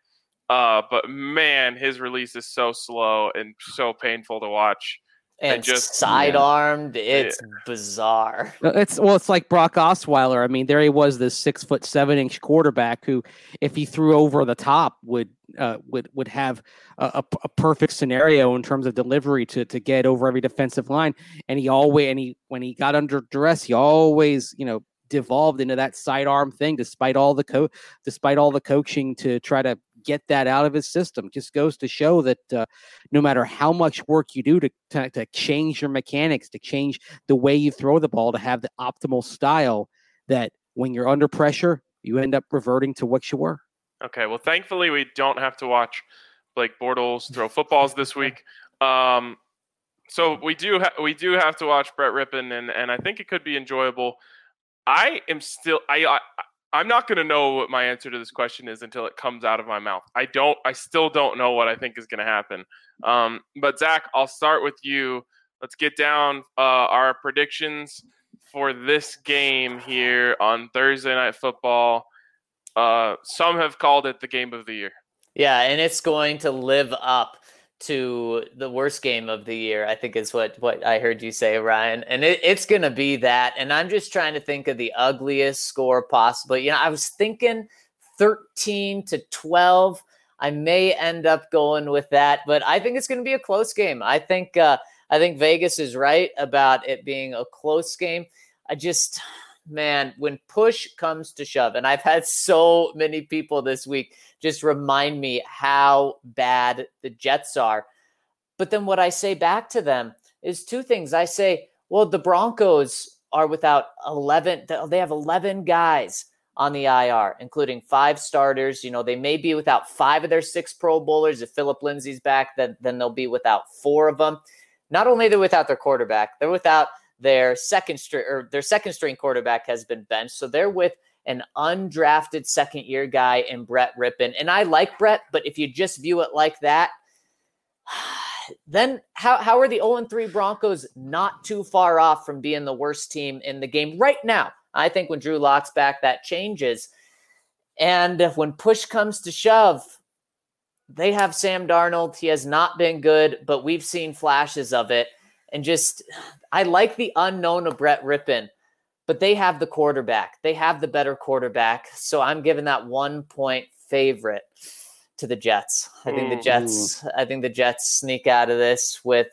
Uh, but man, his release is so slow and so painful to watch. And just- sidearmed. It's bizarre. Uh, It's well, it's like Brock Osweiler. I mean, there he was, this six foot seven inch quarterback who, if he threw over the top, would uh, would would have a, a, a perfect scenario in terms of delivery to to get over every defensive line. And he always, and he when he got under duress, he always, you know, devolved into that sidearm thing, despite all the co, despite all the coaching to try to get that out of his system. Just goes to show that uh, no matter how much work you do to, to to change your mechanics, to change the way you throw the ball to have the optimal style that when you're under pressure, you end up reverting to what you were. Okay, well, thankfully we don't have to watch Blake Bortles throw footballs this week. Um, so we do ha- we do have to watch Brett Rypien, and and I think it could be enjoyable. I am still I, I I'm not going to know what my answer to this question is until it comes out of my mouth. I don't I still don't know what I think is going to happen. Um, but Zac, I'll start with you. Let's get down uh, our predictions for this game here on Thursday Night Football. Uh, some have called it the game of the year. Yeah, and it's going to live up to the worst game of the year. I think is what what I heard you say, Ryan. And it, it's going to be that. And I'm just trying to think of the ugliest score possible. You know, I was thinking 13 to 12. I may end up going with that, but I think it's going to be a close game. I think uh, I think Vegas is right about it being a close game. I just man, when push comes to shove, and I've had so many people this week just remind me how bad the Jets are. But then what I say back to them is two things. I say, well, the Broncos are without 11, they have 11 guys on the IR, including five starters. You know, they may be without five of their six Pro Bowlers. If Phillip Lindsay's back, then, then they'll be without four of them. Not only they're without their quarterback, they're without their second string or their second string quarterback has been benched. So they're with an undrafted second year guy in Brett Rypien. And I like Brett, but if you just view it like that, then how, how are the 0 3 Broncos not too far off from being the worst team in the game right now? I think when Drew Lock's back, that changes. And when push comes to shove, they have Sam Darnold. He has not been good, but we've seen flashes of it. And just, I like the unknown of Brett Rypien, but they have the quarterback. They have the better quarterback. So I'm giving that one point favorite to the Jets. I think the Jets, I think the Jets sneak out of this with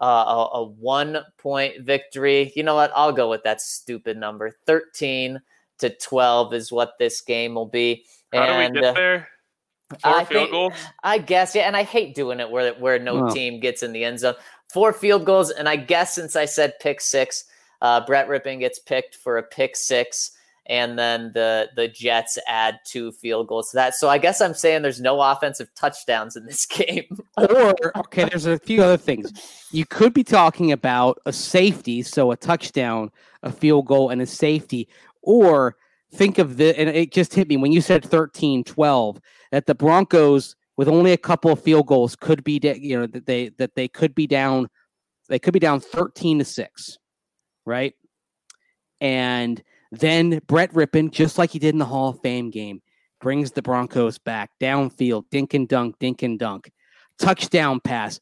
uh, a, a one point victory. You know what? I'll go with that stupid number. 13 to 12 is what this game will be. How and do we get uh, there? Four I field think- goals. I guess, yeah, and I hate doing it where where no team gets in the end zone. Four field goals, and I guess since I said pick six, uh, Brett Rypien gets picked for a pick six, and then the the Jets add two field goals to that. So I guess I'm saying there's no offensive touchdowns in this game. Or okay, there's a few other things. You could be talking about a safety, so a touchdown, a field goal, and a safety. Or think of the and it just hit me when you said 13, 12, that the Broncos with only a couple of field goals could be da- you know that they that they could be down they could be down 13 to 6, right? And then Brett Rypien, just like he did in the Hall of Fame game, brings the Broncos back downfield, dink and dunk, dink and dunk touchdown pass.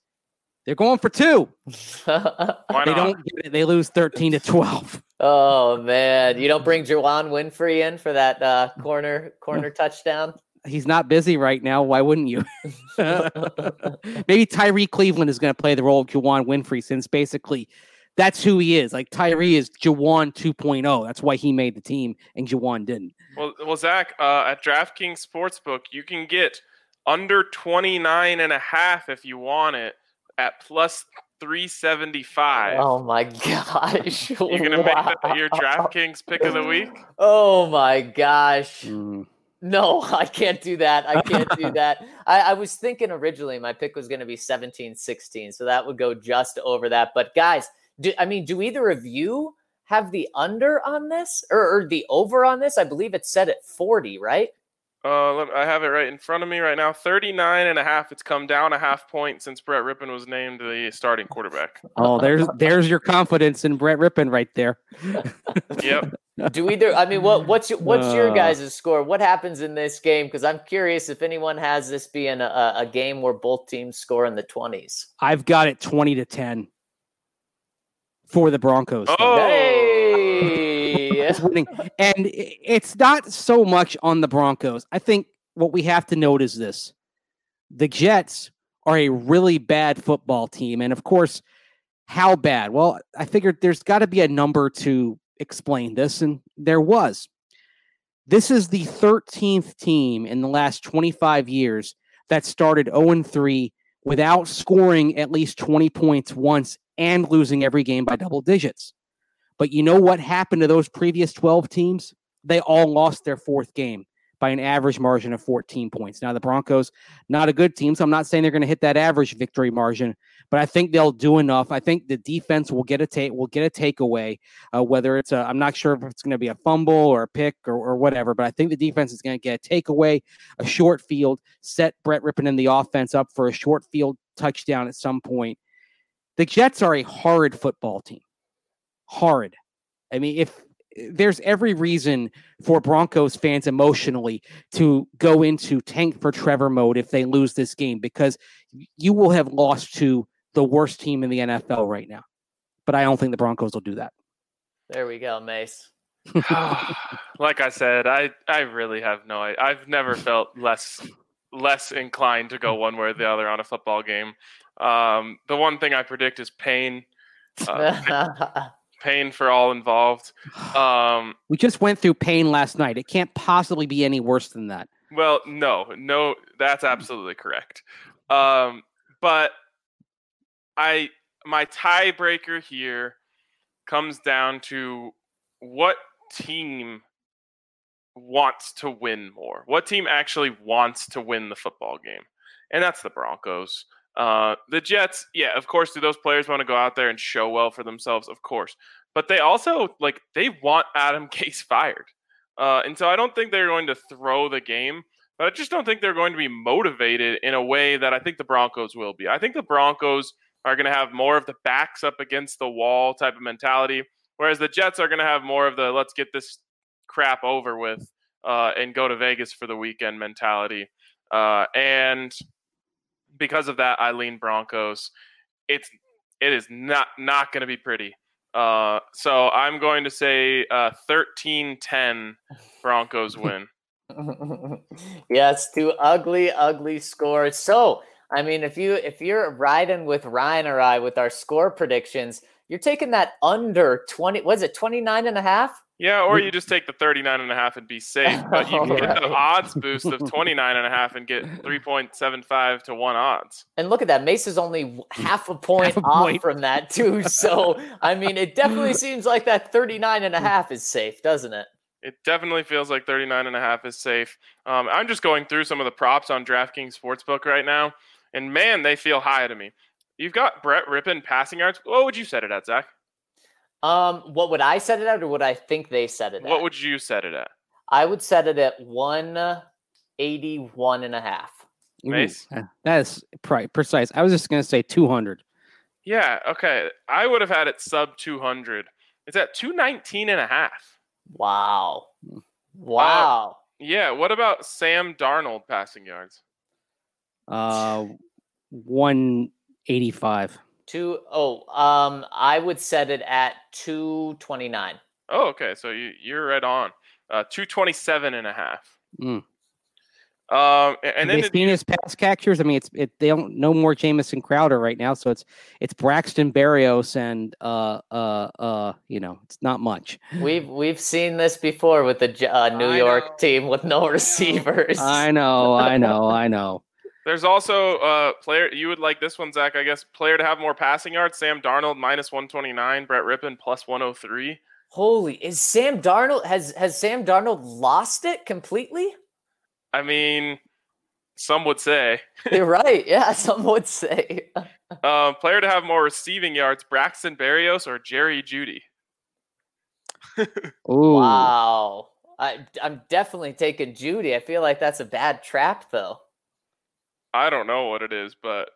They're going for two. Why They not? don't get it. They lose 13 to 12. oh man, you don't bring Juwann Winfree in for that uh, corner corner touchdown. He's not busy right now. Why wouldn't you? Maybe Tyrie Cleveland is going to play the role of Juwann Winfree since basically that's who he is. Like Tyrie is Juwann 2.0. That's why he made the team and Juwann didn't. Well, well, Zac, uh, at DraftKings Sportsbook, you can get under 29 and a half if you want it at plus 375. Oh my gosh! You're going to make that your DraftKings pick of the week? Oh my gosh! Mm. No, I can't do that. I can't do that. I, I was thinking originally my pick was going to be 17 16. So that would go just over that. But guys, do, I mean, do either of you have the under on this or, or the over on this? I believe it's set at 40, right? Uh, let, I have it right in front of me right now. 39 and a half. It's come down a half point since Brett Rypien was named the starting quarterback. Oh, there's there's your confidence in Brett Rypien right there. Yep. Do either? I mean, what what's your, what's your Uh. guys' score? What happens in this game? Because I'm curious if anyone has this being a, a a game where both teams score in the 20s. I've got it 20 to 10 for the Broncos. Oh, Hey! Winning. And it's not so much on the Broncos. I think what we have to note is this the Jets are a really bad football team. And of course, how bad? Well, I figured there's got to be a number to explain this, and there was. This is the 13th team in the last 25 years that started 0 3 without scoring at least 20 points once and losing every game by double digits. But you know what happened to those previous 12 teams? They all lost their fourth game by an average margin of 14 points. Now, the Broncos, not a good team, so I'm not saying they're going to hit that average victory margin, but I think they'll do enough. I think the defense will get a take, will get a takeaway, uh, whether it's a, I'm not sure if it's going to be a fumble or a pick or, or whatever, but I think the defense is going to get a takeaway, a short field, set Brett Rypien in the offense up for a short field touchdown at some point. The Jets are a horrid football team. Horrid. I mean, if there's every reason for Broncos fans emotionally to go into tank for Trevor mode if they lose this game because you will have lost to the worst team in the NFL right now. But I don't think the Broncos will do that. There we go, Mace. like I said, I, I really have no idea. I've never felt less less inclined to go one way or the other on a football game. Um, the one thing I predict is pain, uh, pain for all involved. Um, We just went through pain last night. It can't possibly be any worse than that. Well, no, no, that's absolutely correct. Um, but I my tiebreaker here comes down to what team wants to win more. What team actually wants to win the football game? And that's the Broncos. Uh, the Jets, yeah, of course, do those players want to go out there and show well for themselves? Of course. But they also like they want Adam Gase fired. Uh, and so I don't think they're going to throw the game, but I just don't think they're going to be motivated in a way that I think the Broncos will be. I think the Broncos are going to have more of the backs up against the wall type of mentality, whereas the Jets are going to have more of the let's get this crap over with uh, and go to Vegas for the weekend mentality. Uh, and because of that, I lean Broncos. It's it is not not going to be pretty. Uh, so I'm going to say uh, 13-10 Broncos win. yes, two ugly, ugly scores. So, I mean, if you if you're riding with Ryan or I with our score predictions, you're taking that under 20 was it 29 and a half? Yeah, or you just take the 39 and a half and be safe. But you can get the odds boost of 29 and a half and get 3.75 to 1 odds. And look at that. Mace is only half a point Half a off point. from that too. So, I mean, it definitely seems like that 39 and a half is safe, doesn't it? It definitely feels like 39 and a half is safe. Um, I'm just going through some of the props on DraftKings Sportsbook right now, and man, they feel high to me. You've got Brett Rypien passing yards. What would you set it at, Zac? Um, what would I set it at or would I think they set it at? What would you set it at? I would set it at 181 and a half. Ooh, Mace? uh, that is pri- precise. I was just going to say 200. Yeah, okay. I would have had it sub 200. It's at 219 and a half. Wow. Wow. Yeah, what about Sam Darnold passing yards? Uh, 185. Two oh um I would set it at 229. Oh, okay. So you, you're right on. Uh, 227 and a half. Mm. Um, a- and Have then they it- seen his pass catchers? I mean, it's it. They don't no more Jamison Crowder right now, so it's it's Braxton Berrios and uh uh uh. You know, it's not much. We've we've seen this before with the uh, New I York know. team with no receivers. I know, I know, I know. There's also uh player you would like this one, Zac. I guess player to have more passing yards. Sam Darnold minus 129, Brett Rypien plus 103. Holy, is Sam Darnold has has Sam Darnold lost it completely? I mean, some would say. You're right. Yeah, some would say. Um, player to have more receiving yards: Braxton Berrios or Jerry Jeudy. Ooh, Wow. I I'm definitely taking Jeudy. I feel like that's a bad trap though. I don't know what it is, but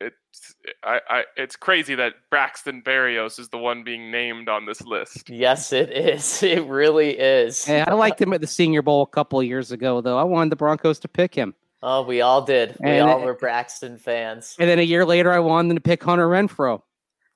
it's I, I it's crazy that Braxton Berrios is the one being named on this list. Yes, it is. It really is. Hey, I liked him at the Senior Bowl a couple of years ago, though. I wanted the Broncos to pick him, Oh, we all did. We And all it- were Braxton fans. and then a year later, I wanted them to pick Hunter Renfrow.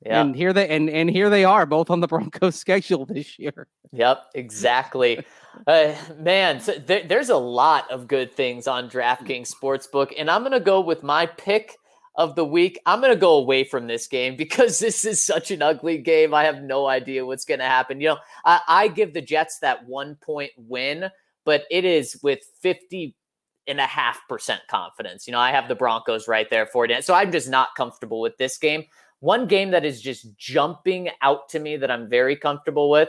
Yeah. And here they and and here they are, both on the Broncos schedule this year. Yep, exactly. uh, man, so there, there's a lot of good things on DraftKings Sportsbook, and I'm going to go with my pick of the week. I'm going to go away from this game because this is such an ugly game. I have no idea what's going to happen. You know, I, I give the Jets that one point win, but it is with 50 and a half percent confidence. You know, I have the Broncos right there for it. So I'm just not comfortable with this game. One game that is just jumping out to me that I'm very comfortable with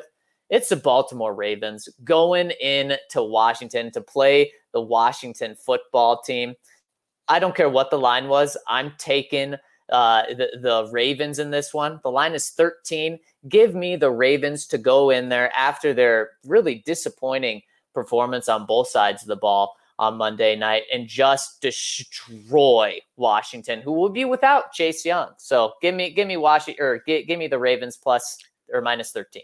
it's the Baltimore Ravens going in to Washington to play the Washington football team. I don't care what the line was. I'm taking uh, the, the Ravens in this one. The line is 13. Give me the Ravens to go in there after their really disappointing performance on both sides of the ball on Monday night and just destroy Washington, who will be without Chase Young. So give me give me Washington or give, give me the Ravens plus or minus 13.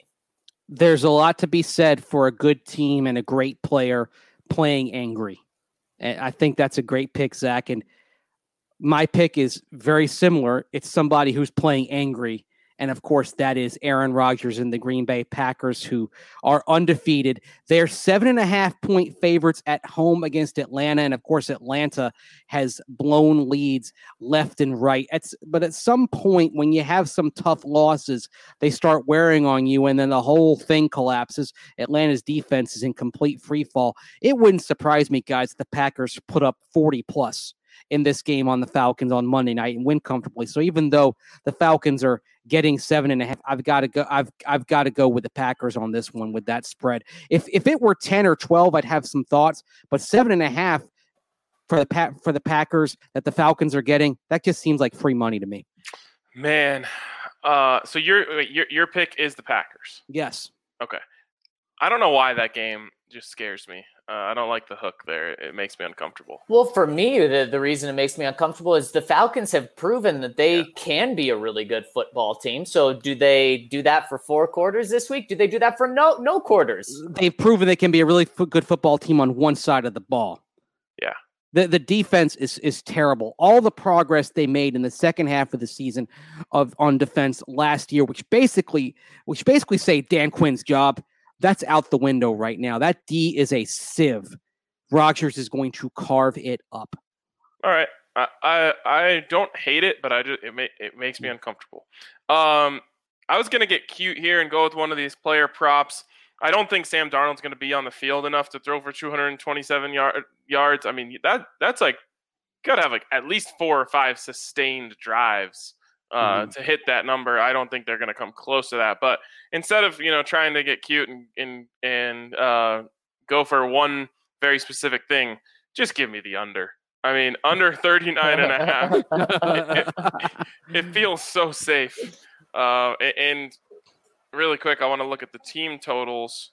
There's a lot to be said for a good team and a great player playing angry. And I think that's a great pick, Zac. And my pick is very similar. It's somebody who's playing angry. And of course, that is Aaron Rodgers and the Green Bay Packers, who are undefeated. They're seven and a half point favorites at home against Atlanta. And of course, Atlanta has blown leads left and right. It's, but at some point, when you have some tough losses, they start wearing on you, and then the whole thing collapses. Atlanta's defense is in complete free fall. It wouldn't surprise me, guys, the Packers put up 40 plus in this game on the Falcons on Monday night and win comfortably. So even though the Falcons are getting seven and a half, I've got to go. I've I've got to go with the Packers on this one with that spread. If if it were ten or twelve, I'd have some thoughts. But seven and a half for the pa- for the Packers that the Falcons are getting, that just seems like free money to me. Man, uh, so your your your pick is the Packers. Yes. Okay, I don't know why that game just scares me. Uh, I don't like the hook there. It makes me uncomfortable. Well, for me, the, the reason it makes me uncomfortable is the Falcons have proven that they Yeah. can be a really good football team. So, do they do that for four quarters this week? Do they do that for no no quarters? they've proven they can be a really f- good football team on one side of the ball. Yeah. The the defense is is terrible. All the progress they made in the second half of the season of on defense last year, which basically which basically say Dan Quinn's job, that's out the window right now. That D is a sieve. Rodgers is going to carve it up. All right, I, I I don't hate it, but I just it, ma- it makes me uncomfortable. Um, I was gonna get cute here and go with one of these player props. I don't think Sam Darnold's gonna be on the field enough to throw for 227 yard, yards. I mean that that's like gotta have like at least four or five sustained drives uh, to hit that number. I don't think they're gonna come close to that. But instead of you know trying to get cute and and and uh, go for one very specific thing, just give me the under. I mean, under 39 and a half. it, it feels so safe. Uh, and really quick, I want to look at the team totals.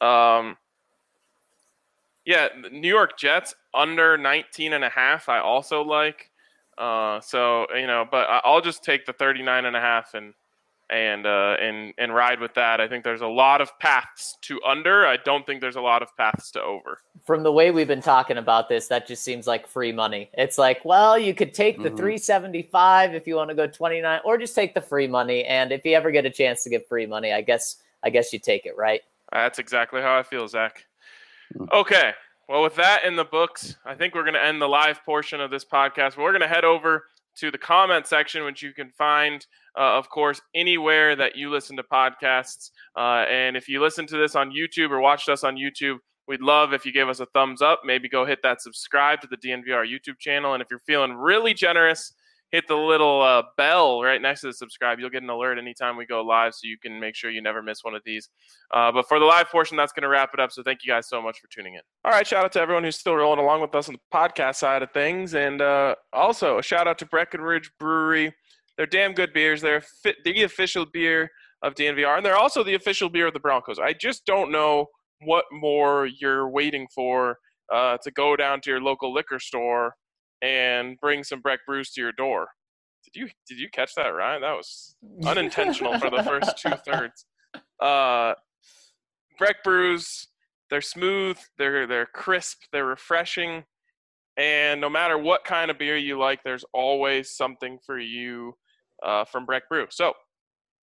Um, yeah, New York Jets under 19 and a half. I also like. Uh, so you know, but I- I'll just take the 39 and a half and and uh, and and ride with that. I think there's a lot of paths to under. I don't think there's a lot of paths to over. From the way we've been talking about this, that just seems like free money. It's like, well, you could take the Mhm. 375 if you want to go 29, or just take the free money. And if you ever get a chance to get free money, I guess I guess you take it, right? That's exactly how I feel, Zac. Mm. Okay. Well, with that in the books, I think we're going to end the live portion of this podcast. We're going to head over to the comment section, which you can find, uh, of course, anywhere that you listen to podcasts. Uh, and if you listen to this on YouTube or watched us on YouTube, we'd love if you gave us a thumbs up. Maybe go hit that subscribe to the DNVR YouTube channel. And if you're feeling really generous, hit the little uh, bell right next to the subscribe. You'll get an alert anytime we go live so you can make sure you never miss one of these. Uh, but for the live portion, that's going to wrap it up. So thank you guys so much for tuning in. All right, shout out to everyone who's still rolling along with us on the podcast side of things, and uh, also a shout out to Breckenridge Brewery. They're damn good beers. They're the official beer of DNVR, and they're also the official beer of the Broncos. I just don't know what more you're waiting for uh, to go down to your local liquor store and bring some Breck Brews to your door. Did you did you catch that, Ryan? That was unintentional for the first two thirds. Uh, Breck brews, they're smooth, they're they're crisp, they're refreshing, and no matter what kind of beer you like, there's always something for you uh, from Breck Brew. So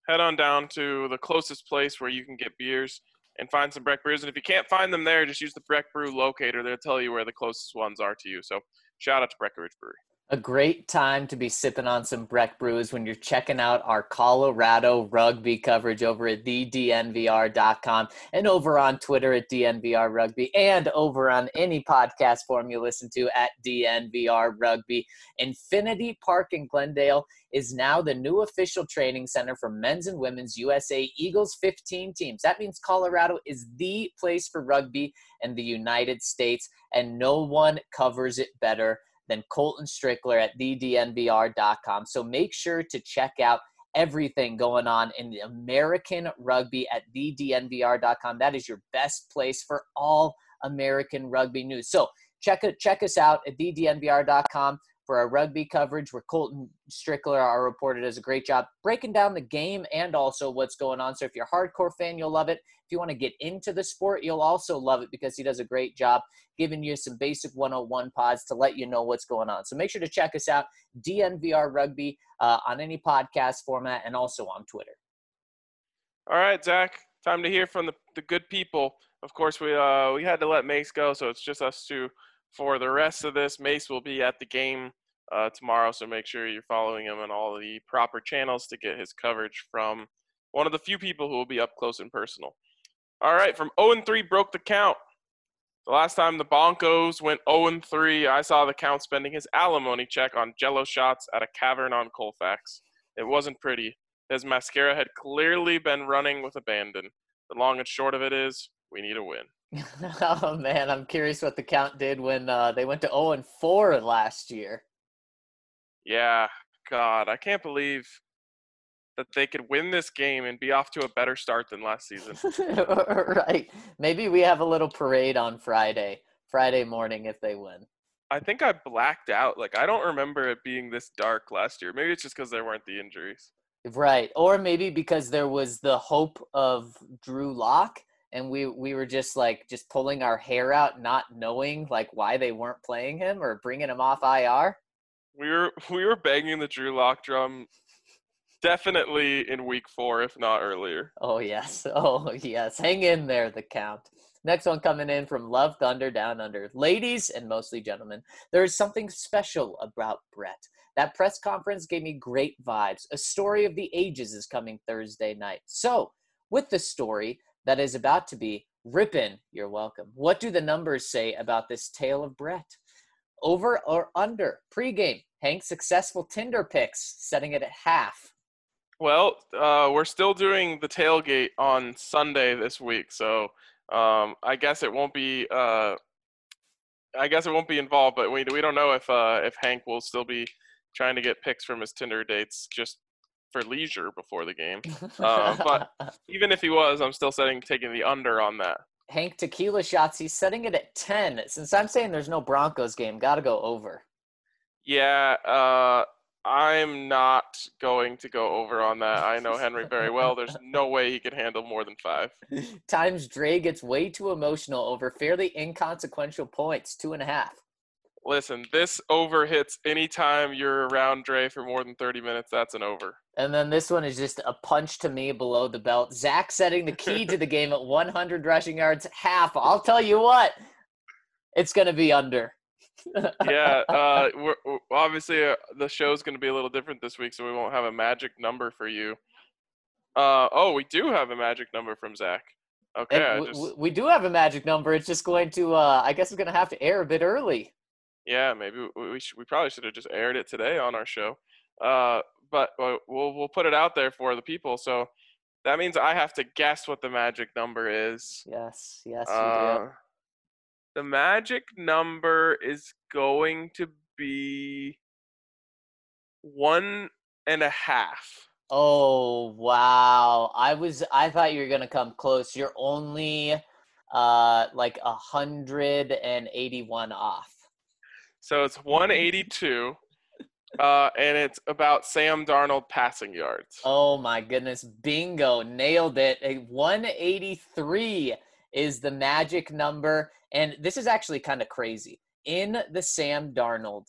head on down to the closest place where you can get beers and find some Breck brews. And if you can't find them there, just use the Breck Brew locator. They'll tell you where the closest ones are to you. So shout out to Breckenridge Brewery. A great time to be sipping on some Breck brews when you're checking out our Colorado rugby coverage over at thednvr.com and over on Twitter at DNVR Rugby and over on any podcast form you listen to at DNVR Rugby. Infinity Park in Glendale is now the new official training center for men's and women's USA Eagles 15 teams. That means Colorado is the place for rugby in the United States, and no one covers it better than Colton Strickler at thednvr.com. So make sure to check out everything going on in the American rugby at thednvr.com. That is your best place for all American rugby news. So check check us out at thednvr.com for our rugby coverage where Colton Strickler, our reporter, does a great job breaking down the game and also what's going on. So if you're a hardcore fan, you'll love it. If you want to get into the sport, you'll also love it because he does a great job giving you some basic 101 pods to let you know what's going on. So make sure to check us out, DNVR Rugby, uh, on any podcast format and also on Twitter. All right, Zac. Time to hear from the, the good people. Of course, we uh, we had to let Mace go, so it's just us two. For the rest of this, Mace will be at the game uh, tomorrow, so make sure you're following him on all the proper channels to get his coverage from one of the few people who will be up close and personal. All right, from 0 and 3 broke the count. The last time the Broncos went 0 and 3, I saw the count spending his alimony check on Jello shots at a cavern on Colfax. It wasn't pretty. His mascara had clearly been running with abandon. The long and short of it is, we need a win. oh man, I'm curious what the count did when uh, they went to 0 and 4 last year. Yeah, God, I can't believe that they could win this game and be off to a better start than last season. right. Maybe we have a little parade on Friday, Friday morning if they win. I think I blacked out. Like I don't remember it being this dark last year. Maybe it's just because there weren't the injuries. Right. Or maybe because there was the hope of Drew Lock and we we were just like just pulling our hair out not knowing like why they weren't playing him or bringing him off IR. We were we were banging the Drew Lock drum definitely in week four, if not earlier. Oh yes. Oh yes. Hang in there the count. Next one coming in from Love Thunder Down Under. Ladies and mostly gentlemen, there is something special about Brett. That press conference gave me great vibes. A story of the ages is coming Thursday night. So, with the story that is about to be Rippin', you're welcome. What do the numbers say about this tale of Brett? Over or under? Pre-game. Hank successful Tinder picks, setting it at half. Well, uh, we're still doing the tailgate on Sunday this week, so um, I guess it won't be. Uh, I guess it won't be involved, but we we don't know if uh, if Hank will still be trying to get pics from his Tinder dates just for leisure before the game. Uh, but even if he was, I'm still setting taking the under on that. Hank tequila shots, he's setting it at 10. Since I'm saying there's no Broncos game, got to go over. Yeah, uh, I'm not going to go over on that. I know Henry very well. There's no way he could handle more than five. Times Dre gets way too emotional over fairly inconsequential points, two and a half. Listen, this over hits anytime you're around Dre for more than 30 minutes. That's an over. And then this one is just a punch to me below the belt. Zac setting the key to the game at 100 rushing yards, half. I'll tell you what, it's going to be under. yeah, uh, we're, we're- obviously uh, the show's going to be a little different this week, so we won't have a magic number for you. Uh, oh, we do have a magic number from Zac. Okay, And just we do have a magic number. It's just going to, uh, I guess it's going to have to air a bit early. Yeah, maybe we we, should, we probably should have just aired it today on our show. Uh, but we'll we'll put it out there for the people. So that means I have to guess what the magic number is. Yes, yes, you do. Uh, the magic number is going to be one and a half. Oh wow! I was I thought you were gonna come close. You're only uh like a hundred and eighty-one off. So it's 182, uh, and it's about Sam Darnold passing yards. Oh my goodness! Bingo! Nailed it. A 183 is the magic number, and this is actually kind of crazy. In the Sam Darnold,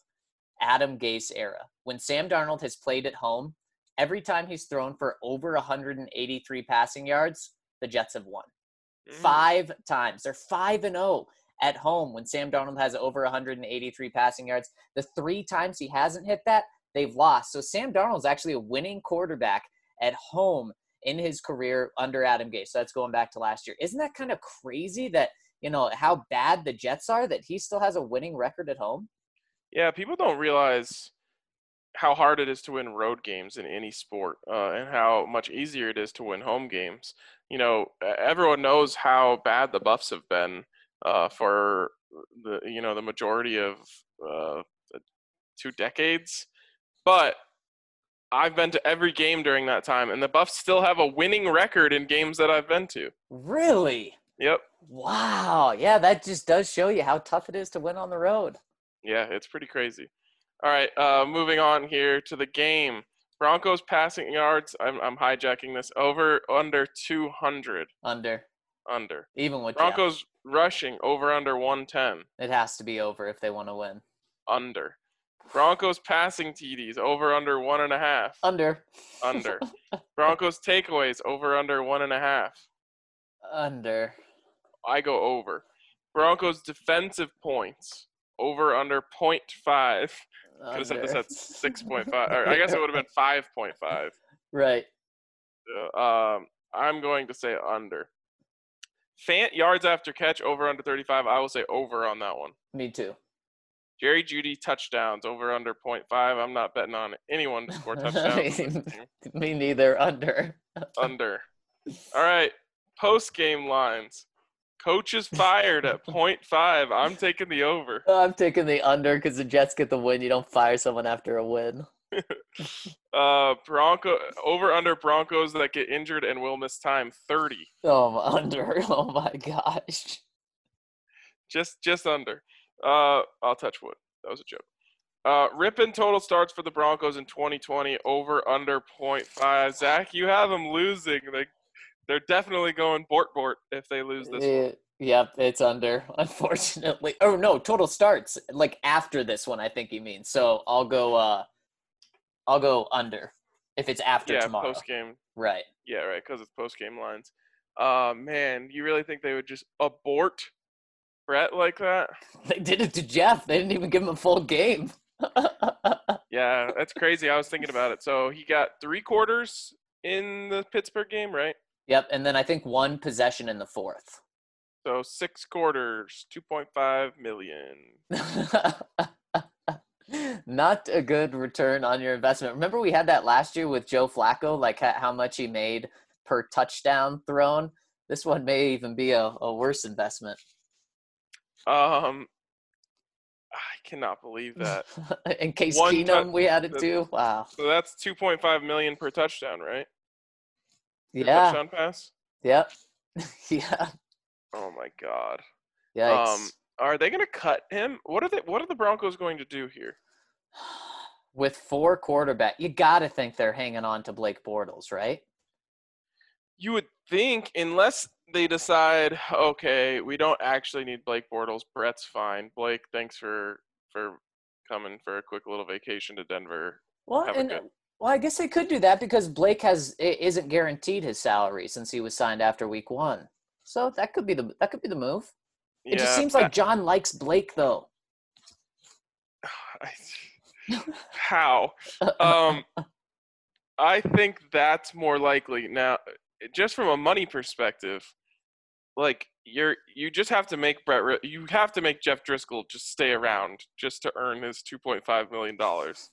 Adam Gase era, when Sam Darnold has played at home, every time he's thrown for over 183 passing yards, the Jets have won. Mm. five times. They're five and zero at home when Sam Darnold has over 183 passing yards. The three times he hasn't hit that, they've lost. So Sam Darnold's actually a winning quarterback at home in his career under Adam Gase. So that's going back to last year. Isn't that kind of crazy that you know how bad the Jets are that he still has a winning record at home? Yeah, people don't realize how hard it is to win road games in any sport, uh, and how much easier it is to win home games. You know, everyone knows how bad the Buffs have been uh, for the you know the majority of uh, two decades, but I've been to every game during that time, and the Buffs still have a winning record in games that I've been to. Really? Yep. Wow. Yeah, that just does show you how tough it is to win on the road. Yeah, it's pretty crazy. All right, uh, moving on here to the game. Broncos passing yards. I'm, I'm hijacking this. Over under 200. Under. Under. Even with. Broncos rushing over under 110. It has to be over if they want to win. Under. Broncos passing TDs over under one and a half. Under. Under. Broncos takeaways over under one and a half. Under. I go over. Broncos defensive points over under 0.5. Could have said this at 6.5. Or I guess it would have been 5.5. Right. Uh, um, I'm going to say under. Fant yards after catch over under 35. I will say over on that one. Me too. Jerry Jeudy touchdowns over under 0.5. I'm not betting on anyone to score touchdowns. Me neither. Under. under. All right. Post game lines. Coach is fired at 0.5. I'm taking the over. I'm taking the under because the Jets get the win. You don't fire someone after a win. Uh, Bronco over under Broncos that get injured and will miss time 30. Oh, under. Oh my gosh. Just just under. Uh, I'll touch wood. That was a joke. Uh, Rippin total starts for the Broncos in 2020 over under 0.5. Zac, you have them losing. They they're definitely going bort bort if they lose this. one. Eh, Yep, it's under, unfortunately. Oh no, total starts like after this one, I think you mean. So I'll go uh I'll go under if it's after Yeah, tomorrow. post game. Right. Yeah, right, because it's post game lines. Uh, man, you really think they would just abort Brett like that? They did it to Jeff. They didn't even give him a full game. Yeah, that's crazy. I was thinking about it. So he got three quarters in the Pittsburgh game, right? yep, and then I think one possession in the fourth. So six quarters, 2.5 million. Not a good return on your investment. Remember we had that last year with Joe Flacco, like how much he made per touchdown thrown. This one may even be a, a worse investment. Um, I cannot believe that. In case One Keenum, tou- we had it too. Wow. So that's 2.5 million per touchdown, right? Per Yeah. Touchdown pass. Yep. yeah. Oh my god. Yikes. Um, are they going to cut him? What are they? What are the Broncos going to do here? With four quarterback, you got to think they're hanging on to Blake Bortles, right? You would think, unless they decide, okay, we don't actually need Blake Bortles. Brett's fine. Blake, thanks for for coming for a quick little vacation to Denver. Well, Have and good- well, I guess they could do that because Blake has i- isn't guaranteed his salary since he was signed after week one. So that could be the that could be the move. It just seems like John likes Blake though. how? Um, I think that's more likely now. Just from a money perspective, like you're you just have to make Brett. You have to make Jeff Driskel just stay around just to earn his two point five million dollars.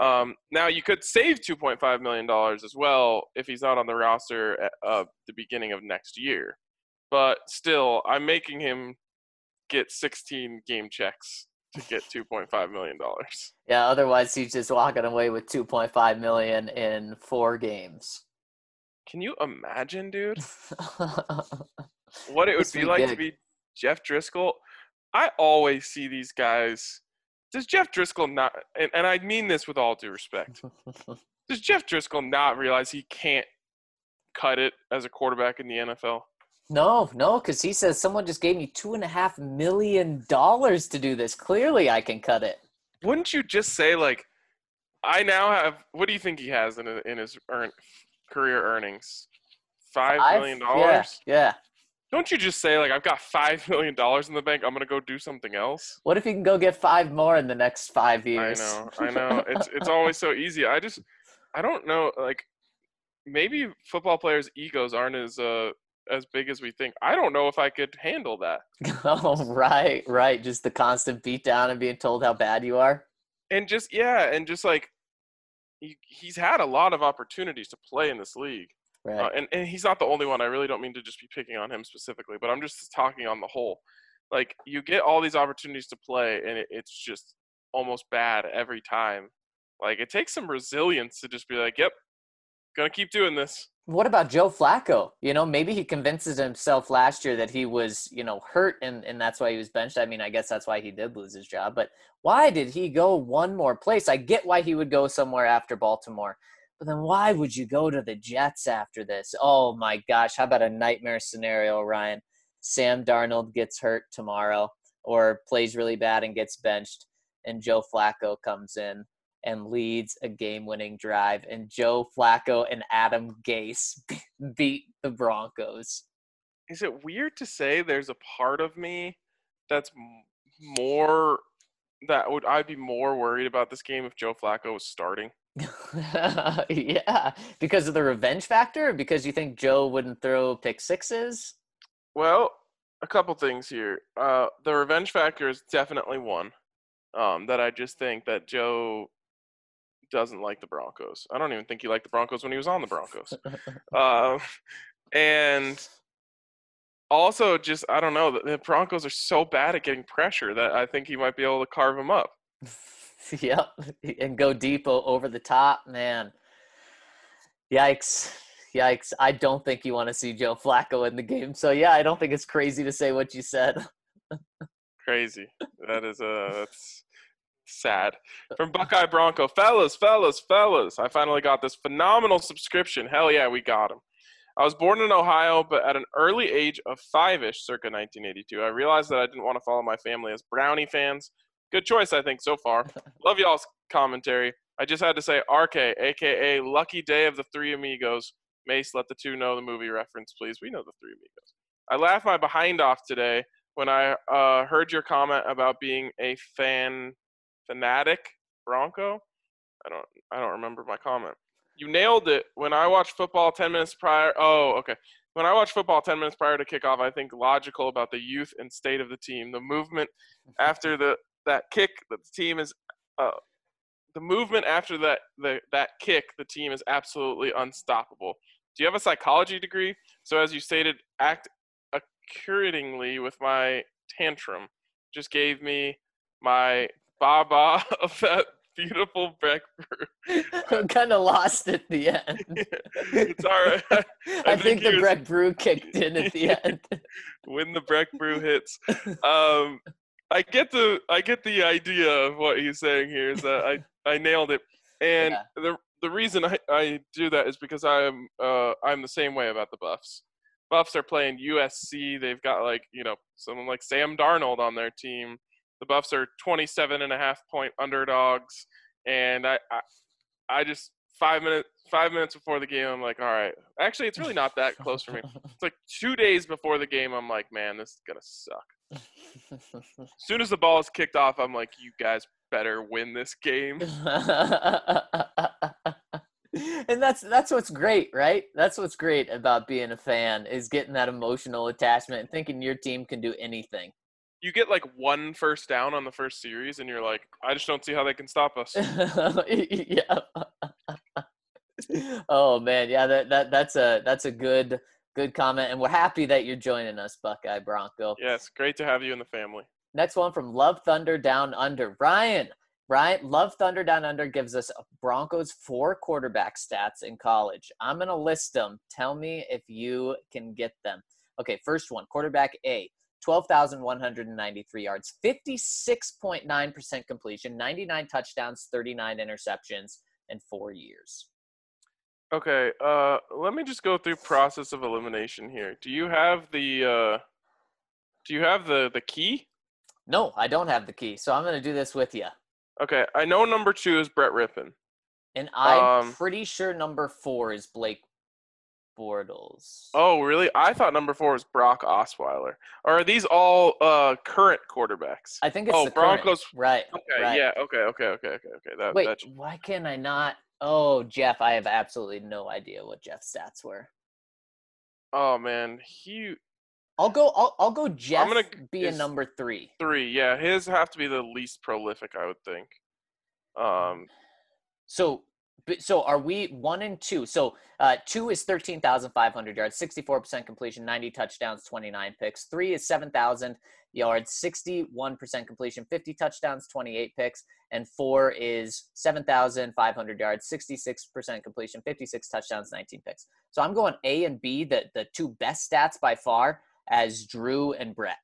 Um, now you could save two point five million dollars as well if he's not on the roster at uh, the beginning of next year. But still, I'm making him get 16 game checks to get 2.5 million dollars. Yeah, otherwise he's just walking away with 2.5 million in four games. Can you imagine, dude? What it would be would like to be Jeff Driskel? I always see these guys. Does Jeff Driskel not? And, and I mean this with all due respect. Does Jeff Driskel not realize he can't cut it as a quarterback in the NFL? No, no, because he says someone just gave me two and a half million dollars to do this. Clearly, I can cut it. Wouldn't you just say like, I now have? What do you think he has in in his earn, career earnings? Five I've- million dollars. Yeah, yeah. Don't you just say like I've got five million dollars in the bank. I'm gonna go do something else. What if he can go get five more in the next five years? I know, I know. It's it's always so easy. I just I don't know. Like maybe football players' egos aren't as uh as big as we think. I don't know if I could handle that. oh, right, right. Just the constant beatdown and being told how bad you are. And just yeah, and just like he, he's had a lot of opportunities to play in this league. Right. Uh, and, and he's not the only one. I really don't mean to just be picking on him specifically, but I'm just talking on the whole. Like you get all these opportunities to play, and it, it's just almost bad every time. Like it takes some resilience to just be like, "Yep, gonna keep doing this." What about Joe Flacco? You know, maybe he convinces himself last year that he was, you know, hurt and, and that's why he was benched. I mean, I guess that's why he did lose his job. But why did he go one more place? I get why he would go somewhere after Baltimore. But then why would you go to the Jets after this? Oh my gosh, how about a nightmare scenario, Ryan? Sam Darnold gets hurt tomorrow or plays really bad and gets benched, and Joe Flacco comes in and leads a game-winning drive, and Joe Flacco and Adam Gase beat the Broncos. Is it weird to say there's a part of me that's more that would I'd be more worried about this game if Joe Flacco was starting? yeah, because of the revenge factor, because you think Joe wouldn't throw pick sixes. Well, a couple things here. Uh, the revenge factor is definitely one. Um, that I just think that Joe doesn't like the Broncos. I don't even think he liked the Broncos when he was on the Broncos. uh, and also, just I don't know. The, the Broncos are so bad at getting pressure that I think he might be able to carve them up. yep, and go deep o- over the top, man. Yikes. Yikes. I don't think you want to see Joe Flacco in the game. So, yeah, I don't think it's crazy to say what you said. Crazy. That is a that's sad. From Buckeye Bronco, fellas, fellas, fellas. I finally got this phenomenal subscription. Hell yeah, we got him. I was born in Ohio, but at an early age of five-ish, circa 1982, I realized that I didn't want to follow my family as Brownie fans. Good choice, I think, so far. Love y'all's commentary. I just had to say RK, aka Lucky Day of the Three Amigos. Mace, let the two know the movie reference, please. We know the Three Amigos. I laughed my behind off today when I uh, heard your comment about being a fan fanatic Bronco. I don't I don't remember my comment. You nailed it. When I watch football 10 minutes prior, oh, okay. When I watch football 10 minutes prior to kickoff, I think logical about the youth and state of the team. The movement after the that kick, that the team is uh, the movement after that the that kick, the team is absolutely unstoppable. Do you have a psychology degree? So as you stated, act accordingly with my tantrum. Just gave me my baba of that beautiful Breck brew. I'm kind of lost at the end. it's all right. I, I think, think the he was- Breck Brew kicked in at the end. when the Breck brew hits. Um, I get the I get the idea of what he's saying here is that I I nailed it, and Yeah. the the reason I, I do that is because I'm uh I'm the same way about the Buffs. Buffs are playing USC. They've got like you know someone like Sam Darnold on their team. The Buffs are 27 and a half point underdogs, and I I, I just five minutes five minutes before the game I'm like all right actually it's really not that close for me it's like two days before the game I'm like man this is gonna suck as soon as the ball is kicked off, I'm like, you guys better win this game. and that's that's what's great, right? That's what's great about being a fan is getting that emotional attachment and thinking your team can do anything. You get like one first down on the first series, and you're like, I just don't see how they can stop us. yeah. oh man, yeah, that, that that's a that's a good good comment, and we're happy that you're joining us, Buckeye Bronco. yes, great to have you in the family. Next one from Love Thunder Down Under. Ryan. Ryan, Love Thunder Down Under gives us Broncos four quarterback stats in college. I'm going to list them. Tell me if you can get them. Okay, first one quarterback A, 12,193 yards, 56.9% completion, 99 touchdowns, 39 interceptions, and four years. Okay, uh, let me just go through process of elimination here. Do you have the uh, do you have the the key? No, I don't have the key, so I'm going to do this with you. Okay, I know number two is Brett Rypien. And I'm Um, pretty sure number four is Blake Bortles. Oh, really? I thought number four was Brock Osweiler. Or are these all uh, current quarterbacks? I think it's oh, the current- Broncos. Right. Okay, right. yeah, okay, okay, okay, okay, okay. That, Wait, that why can I not? Oh, Jeff, I have absolutely no idea what Jeff's stats were. Oh man, he I'll go. I'll, I'll go. Jeff I'm gonna- be a number three. three. Yeah, his have to be the least prolific, I would think. Um, So, but- so are we one and two? So, uh, two is thirteen thousand five hundred yards, sixty-four percent completion, ninety touchdowns, twenty-nine picks. Three is seven thousand yards, sixty-one percent completion, fifty touchdowns, twenty-eight picks, and four is seven thousand five hundred yards, sixty-six percent completion, fifty-six touchdowns, nineteen picks. So I'm going A and B, the the two best stats by far, as Drew and Brett.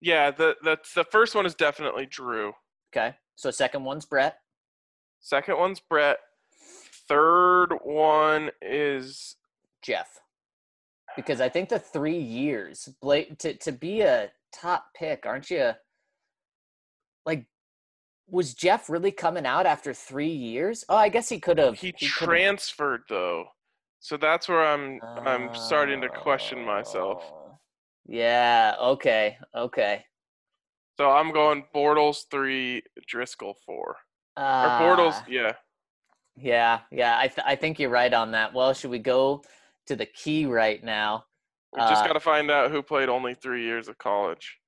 yeah, the the the first one is definitely Drew. Okay, so second one's Brett. Second one's Brett. Third one is Jeff. Because I think the three years, Blake, to, to be a top pick, aren't you? Like, was Jeff really coming out after three years? Oh, I guess he could have. he could've- transferred though, so that's where I'm I'm starting to question myself. Oh. Yeah. Okay. Okay. So I'm going Bortles three, Driskel four, or Uh, Bortles. Yeah, Yeah. Yeah. I th- I think you're right on that. Well, should we go to the key right now? we just Uh, got to find out who played only three years of college.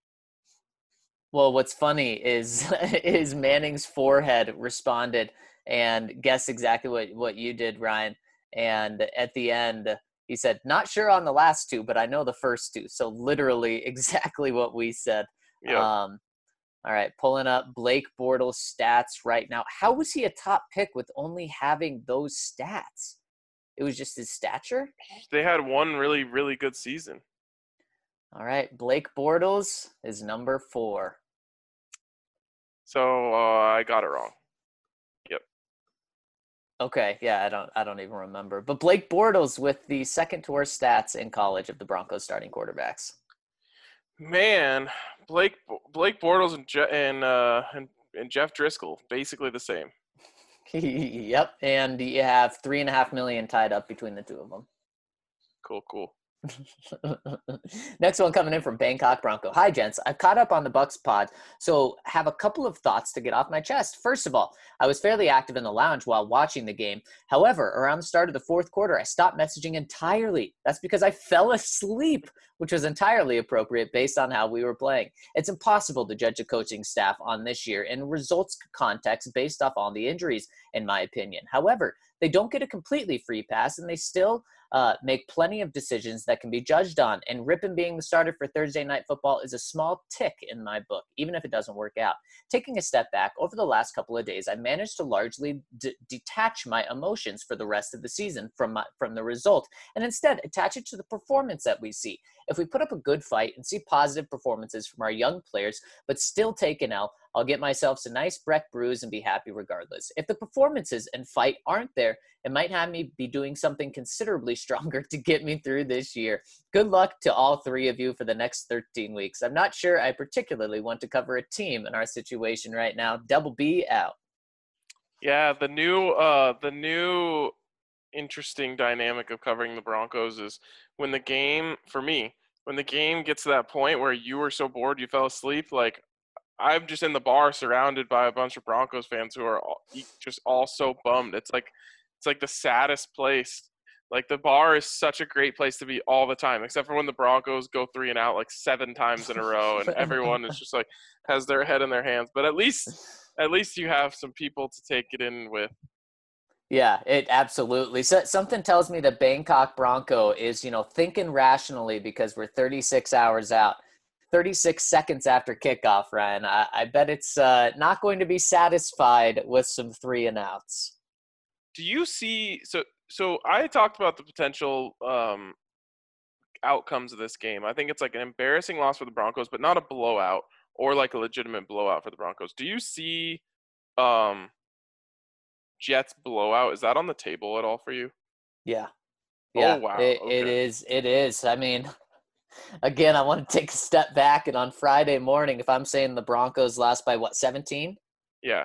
Well, what's funny is is Manning's forehead responded and guessed exactly what what you did, Ryan. And at the end, he said, "Not sure on the last two, but I know the first two." So literally exactly what we said. Yeah, Um, all right, pulling up Blake Bortles stats right now. How was he a top pick with only having those stats? It was just his stature. they had one really really good season. All right, Blake Bortles is number four. So uh, I got it wrong. Yep. Okay, yeah, I don't I don't even remember. But Blake Bortles with the second to worst stats in college of the Broncos starting quarterbacks. Man, Blake Blake Bortles and Je- and, uh, and and Jeff Driskel basically the same. yep, and you have three and a half million tied up between the two of them. Cool, cool. Next one coming in from Bangkok Bronco. Hi, gents. I've caught up on the Bucks pod, so have a couple of thoughts to get off my chest. First of all, I was fairly active in the lounge while watching the game. However, around the start of the fourth quarter, I stopped messaging entirely. That's because I fell asleep, which was entirely appropriate based on how we were playing. It's impossible to judge a coaching staff on this year in results context based off all the injuries, in my opinion. However, they don't get a completely free pass, and they still uh, make plenty of decisions that can be judged on. And Rypien being the starter for Thursday night football is a small tick in my book, even if it doesn't work out. Taking a step back, over the last couple of days, I managed to largely d- detach my emotions for the rest of the season from my, from the result, and instead attach it to the performance that we see. If we put up a good fight and see positive performances from our young players, but still take an L, I'll get myself some nice Breck brews and be happy regardless. If the performances and fight aren't there, it might have me be doing something considerably stronger to get me through this year. Good luck to all three of you for the next 13 weeks. I'm not sure I particularly want to cover a team in our situation right now. Double B out. Yeah, the new uh the new interesting dynamic of covering the Broncos is when the game for me, when the game gets to that point where you were so bored you fell asleep, like I'm just in the bar surrounded by a bunch of Broncos fans who are all, just all so bummed. It's like it's like the saddest place. Like the bar is such a great place to be all the time, except for when the Broncos go three and out like seven times in a row, and everyone is just like has their head in their hands. But at least at least you have some people to take it in with. Yeah, it absolutely. So, something tells me the Bangkok Bronco is, you know, thinking rationally because we're 36 hours out. 36 seconds after kickoff, Ryan. I, I bet it's uh, not going to be satisfied with some three and outs. Do you see? So, so I talked about the potential um, outcomes of this game. I think it's like an embarrassing loss for the Broncos, but not a blowout or like a legitimate blowout for the Broncos. Do you see um, Jets blowout? Is that on the table at all for you? Yeah. Yeah, Oh, wow. It, it Okay. is. It is. I mean, again, I want to take a step back, and on Friday morning, if I'm saying the Broncos lost by what 17, Yeah.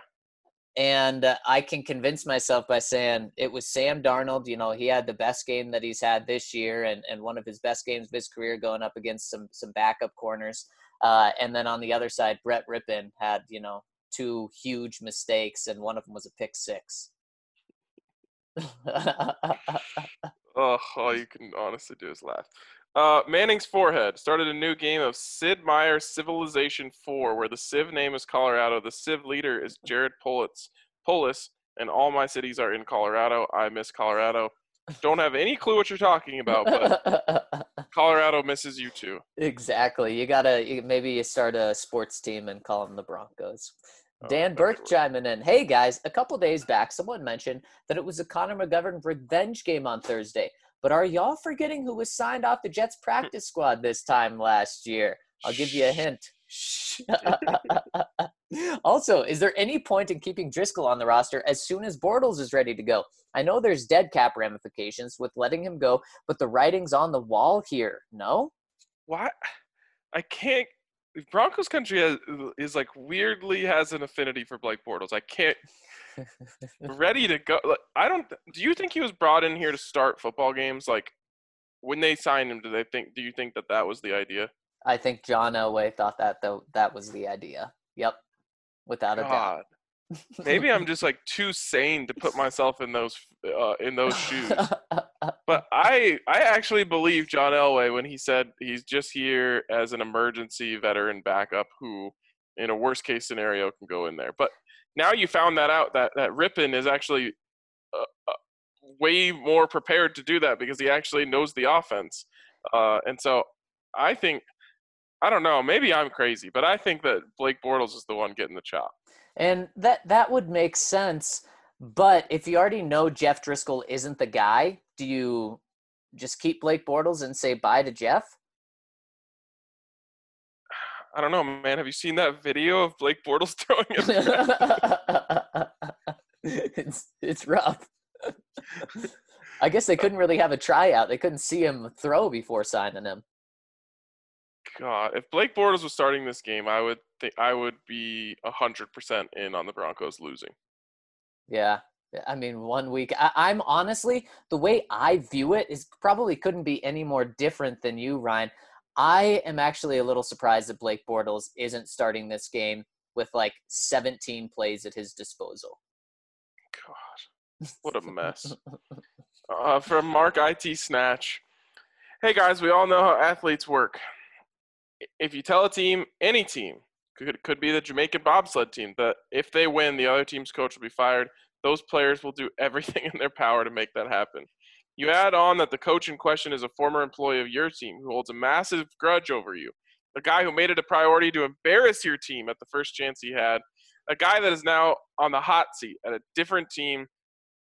and uh, I can convince myself by saying it was Sam Darnold. You know, he had the best game that he's had this year, and, and one of his best games of his career, going up against some some backup corners. Uh, and then on the other side, Brett Rypien had you know two huge mistakes, and one of them was a pick six. Oh, all you can honestly do is laugh. Uh, Manning's forehead started a new game of Sid Meier Civilization 4, where the Civ name is Colorado. The Civ leader is Jared Polis, Polis, and all my cities are in Colorado. I miss Colorado. Don't have any clue what you're talking about, but Colorado misses you too. exactly. You gotta you, maybe you start a sports team and call them the Broncos. Oh, Dan that'd Burke chiming in. Hey guys, a couple days back, someone mentioned that it was a Connor McGovern revenge game on Thursday. But are y'all forgetting who was signed off the Jets practice squad this time last year? I'll give you a hint. Also, is there any point in keeping Driskel on the roster as soon as Bortles is ready to go? I know there's dead cap ramifications with letting him go, but the writing's on the wall here. No? Why? I can't. Broncos country has, is like weirdly has an affinity for Blake Bortles. I can't. ready to go. Like, I don't. Do you think he was brought in here to start football games? Like when they signed him, do they think? Do you think that that was the idea? I think John Elway thought that though that was the idea. Yep. Without a doubt. Maybe I'm just like too sane to put myself in those uh, in those shoes. But I I actually believe John Elway when he said he's just here as an emergency veteran backup who, in a worst case scenario, can go in there. But now you found that out that that Rypien is actually uh, uh, way more prepared to do that because he actually knows the offense, uh, and so I think I don't know maybe I'm crazy, but I think that Blake Bortles is the one getting the chop. And that that would make sense. But if you already know Jeff Driskel isn't the guy, do you just keep Blake Bortles and say bye to Jeff? I don't know, man. Have you seen that video of Blake Bortles throwing it? it's it's rough. I guess they couldn't really have a tryout. They couldn't see him throw before signing him. God, if Blake Bortles was starting this game, I would think I would be hundred percent in on the Broncos losing. Yeah, I mean, one week. I, I'm honestly the way I view it is probably couldn't be any more different than you, Ryan. I am actually a little surprised that Blake Bortles isn't starting this game with like 17 plays at his disposal. God, what a mess. uh, from Mark IT Snatch. Hey guys, we all know how athletes work. If you tell a team, any team, could could be the Jamaican bobsled team, that if they win, the other team's coach will be fired. Those players will do everything in their power to make that happen. You add on that the coach in question is a former employee of your team who holds a massive grudge over you, a guy who made it a priority to embarrass your team at the first chance he had, a guy that is now on the hot seat at a different team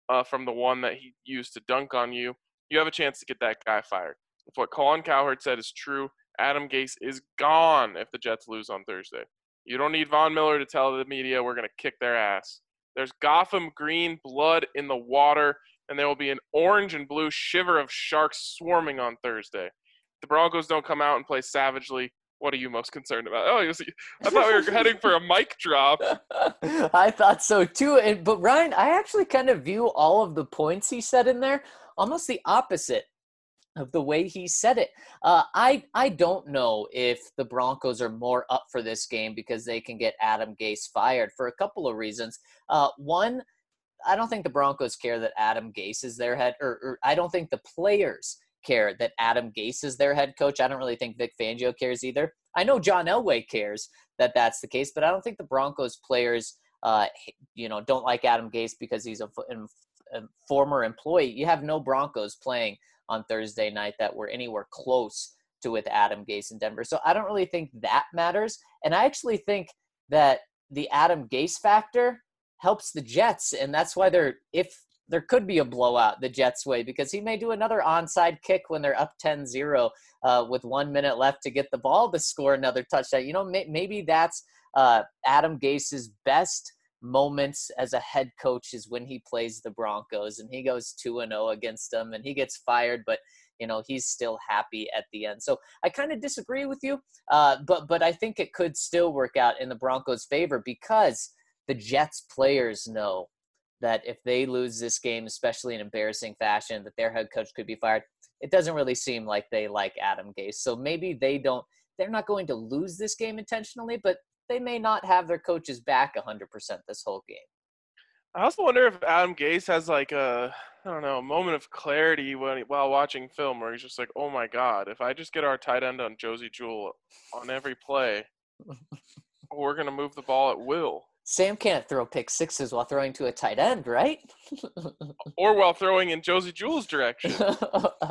uh, from the one that he used to dunk on you. You have a chance to get that guy fired. If what Colin Cowherd said is true, Adam Gase is gone if the Jets lose on Thursday. You don't need Von Miller to tell the media we're going to kick their ass. There's Gotham green blood in the water, and there will be an orange and blue shiver of sharks swarming on Thursday. The Broncos don't come out and play savagely. What are you most concerned about? Oh, see, I thought we were heading for a mic drop. I thought so too. And but Ryan, I actually kind of view all of the points he said in there almost the opposite of the way he said it. Uh, I I don't know if the Broncos are more up for this game because they can get Adam Gase fired for a couple of reasons. Uh, one, I don't think the Broncos care that Adam Gase is their head, or, or I don't think the players care that Adam Gase is their head coach. I don't really think Vic Fangio cares either. I know John Elway cares that that's the case, but I don't think the Broncos players, uh, you know, don't like Adam Gase because he's a, a former employee. You have no Broncos playing on Thursday night that were anywhere close to with Adam Gase in Denver. So I don't really think that matters. And I actually think that the Adam Gase factor helps the Jets, and that's why they're if there could be a blowout the Jets way because he may do another onside kick when they're up 10-0 uh, with one minute left to get the ball to score another touchdown. You know, may, maybe that's uh, Adam Gase's best moments as a head coach is when he plays the Broncos and he goes 2 and 0 against them and he gets fired but you know he's still happy at the end. So I kind of disagree with you uh, but but I think it could still work out in the Broncos favor because the Jets players know that if they lose this game especially in embarrassing fashion that their head coach could be fired. It doesn't really seem like they like Adam Gase. So maybe they don't they're not going to lose this game intentionally, but they may not have their coaches back 100% this whole game. I also wonder if Adam Gase has like a I don't know a moment of clarity when while watching film, where he's just like, "Oh my God, if I just get our tight end on Josey Jewell on every play, we're gonna move the ball at will." Sam can't throw pick sixes while throwing to a tight end, right? or while throwing in Josey Jewell's direction.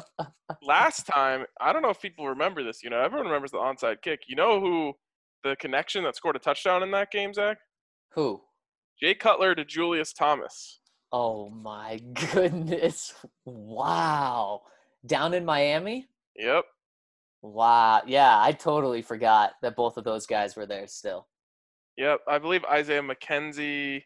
Last time, I don't know if people remember this. You know, everyone remembers the onside kick. You know who the connection that scored a touchdown in that game, Zac? Who? Jay Cutler to Julius Thomas. Oh my goodness. Wow. Down in Miami? Yep. Wow. Yeah, I totally forgot that both of those guys were there still. Yep. I believe Isaiah McKenzie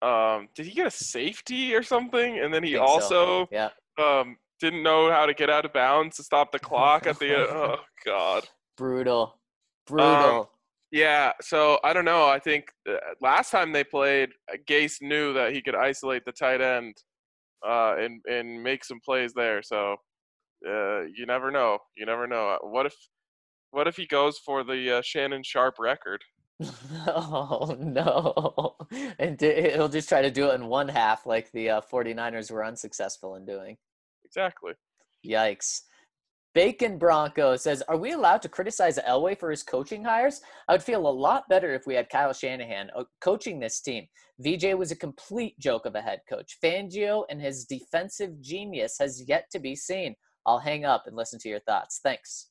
um did he get a safety or something? And then he also so. yeah. um didn't know how to get out of bounds to stop the clock at the oh god. Brutal. Brutal. Um, yeah, so I don't know. I think uh, last time they played, uh, Gase knew that he could isolate the tight end uh, and and make some plays there. So uh, you never know. You never know. Uh, what if what if he goes for the uh, Shannon Sharpe record? oh no! And he'll just try to do it in one half, like the 49ers were unsuccessful in doing. Exactly. Yikes. Bacon Bronco says, Are we allowed to criticize Elway for his coaching hires? I would feel a lot better if we had Kyle Shanahan uh, coaching this team. VJ was a complete joke of a head coach. Fangio and his defensive genius has yet to be seen. I'll hang up and listen to your thoughts. Thanks.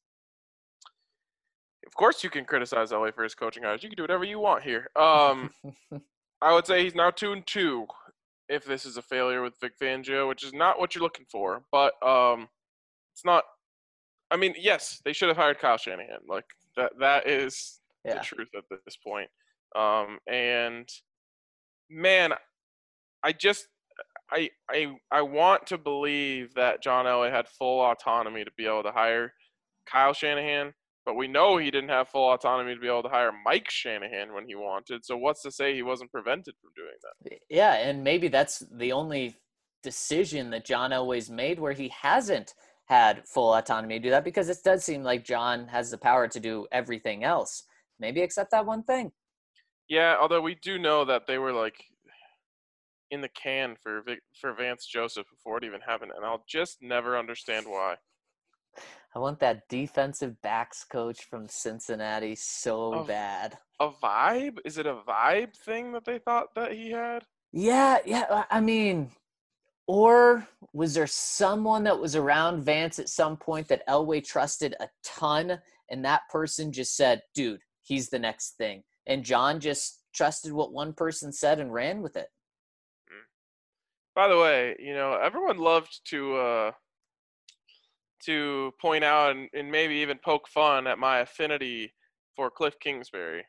Of course, you can criticize Elway for his coaching hires. You can do whatever you want here. Um, I would say he's now two and two. If this is a failure with Vic Fangio, which is not what you're looking for, but um, it's not I mean, yes, they should have hired Kyle Shanahan. Like that that is yeah. the truth at this point. Um, and man, I just I I I want to believe that John Elway had full autonomy to be able to hire Kyle Shanahan, but we know he didn't have full autonomy to be able to hire Mike Shanahan when he wanted. So what's to say he wasn't prevented from doing that? Yeah, and maybe that's the only decision that John Elway's made where he hasn't had full autonomy to do that because it does seem like John has the power to do everything else. Maybe except that one thing. Yeah, although we do know that they were like in the can for Vic, for Vance Joseph before it even happened, and I'll just never understand why. I want that defensive backs coach from Cincinnati so Oh. bad. A vibe? Is it a vibe thing that they thought that he had? Yeah, yeah. I mean, or was there someone that was around Vance at some point that Elway trusted a ton, and that person just said, "Dude, he's the next thing," and John just trusted what one person said and ran with it. By the way, you know, everyone loved to uh to point out and, and maybe even poke fun at my affinity for Kliff Kingsbury.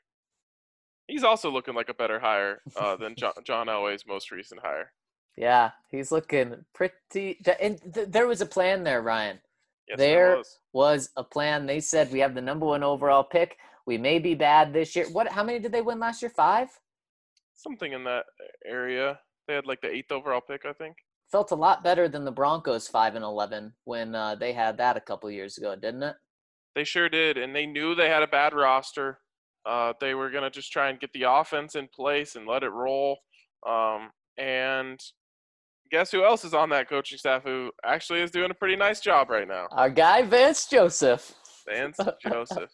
He's also looking like a better hire uh, than John, John Elway's most recent hire. Yeah, he's looking pretty. And th- there was a plan there, Ryan. Yes, There- was. Was a plan. They said we have the number one overall pick. We may be bad this year. What? How many did they win last year? Five. something in that area. They had like the eighth overall pick, I think. Felt a lot better than the Broncos five and eleven when uh, they had that a couple years ago, didn't it? They sure did, and they knew they had a bad roster. Uh, they were gonna just try and get the offense in place and let it roll. Um, and guess who else is on that coaching staff who actually is doing a pretty nice job right now? Our guy Vance Joseph. Vance Joseph.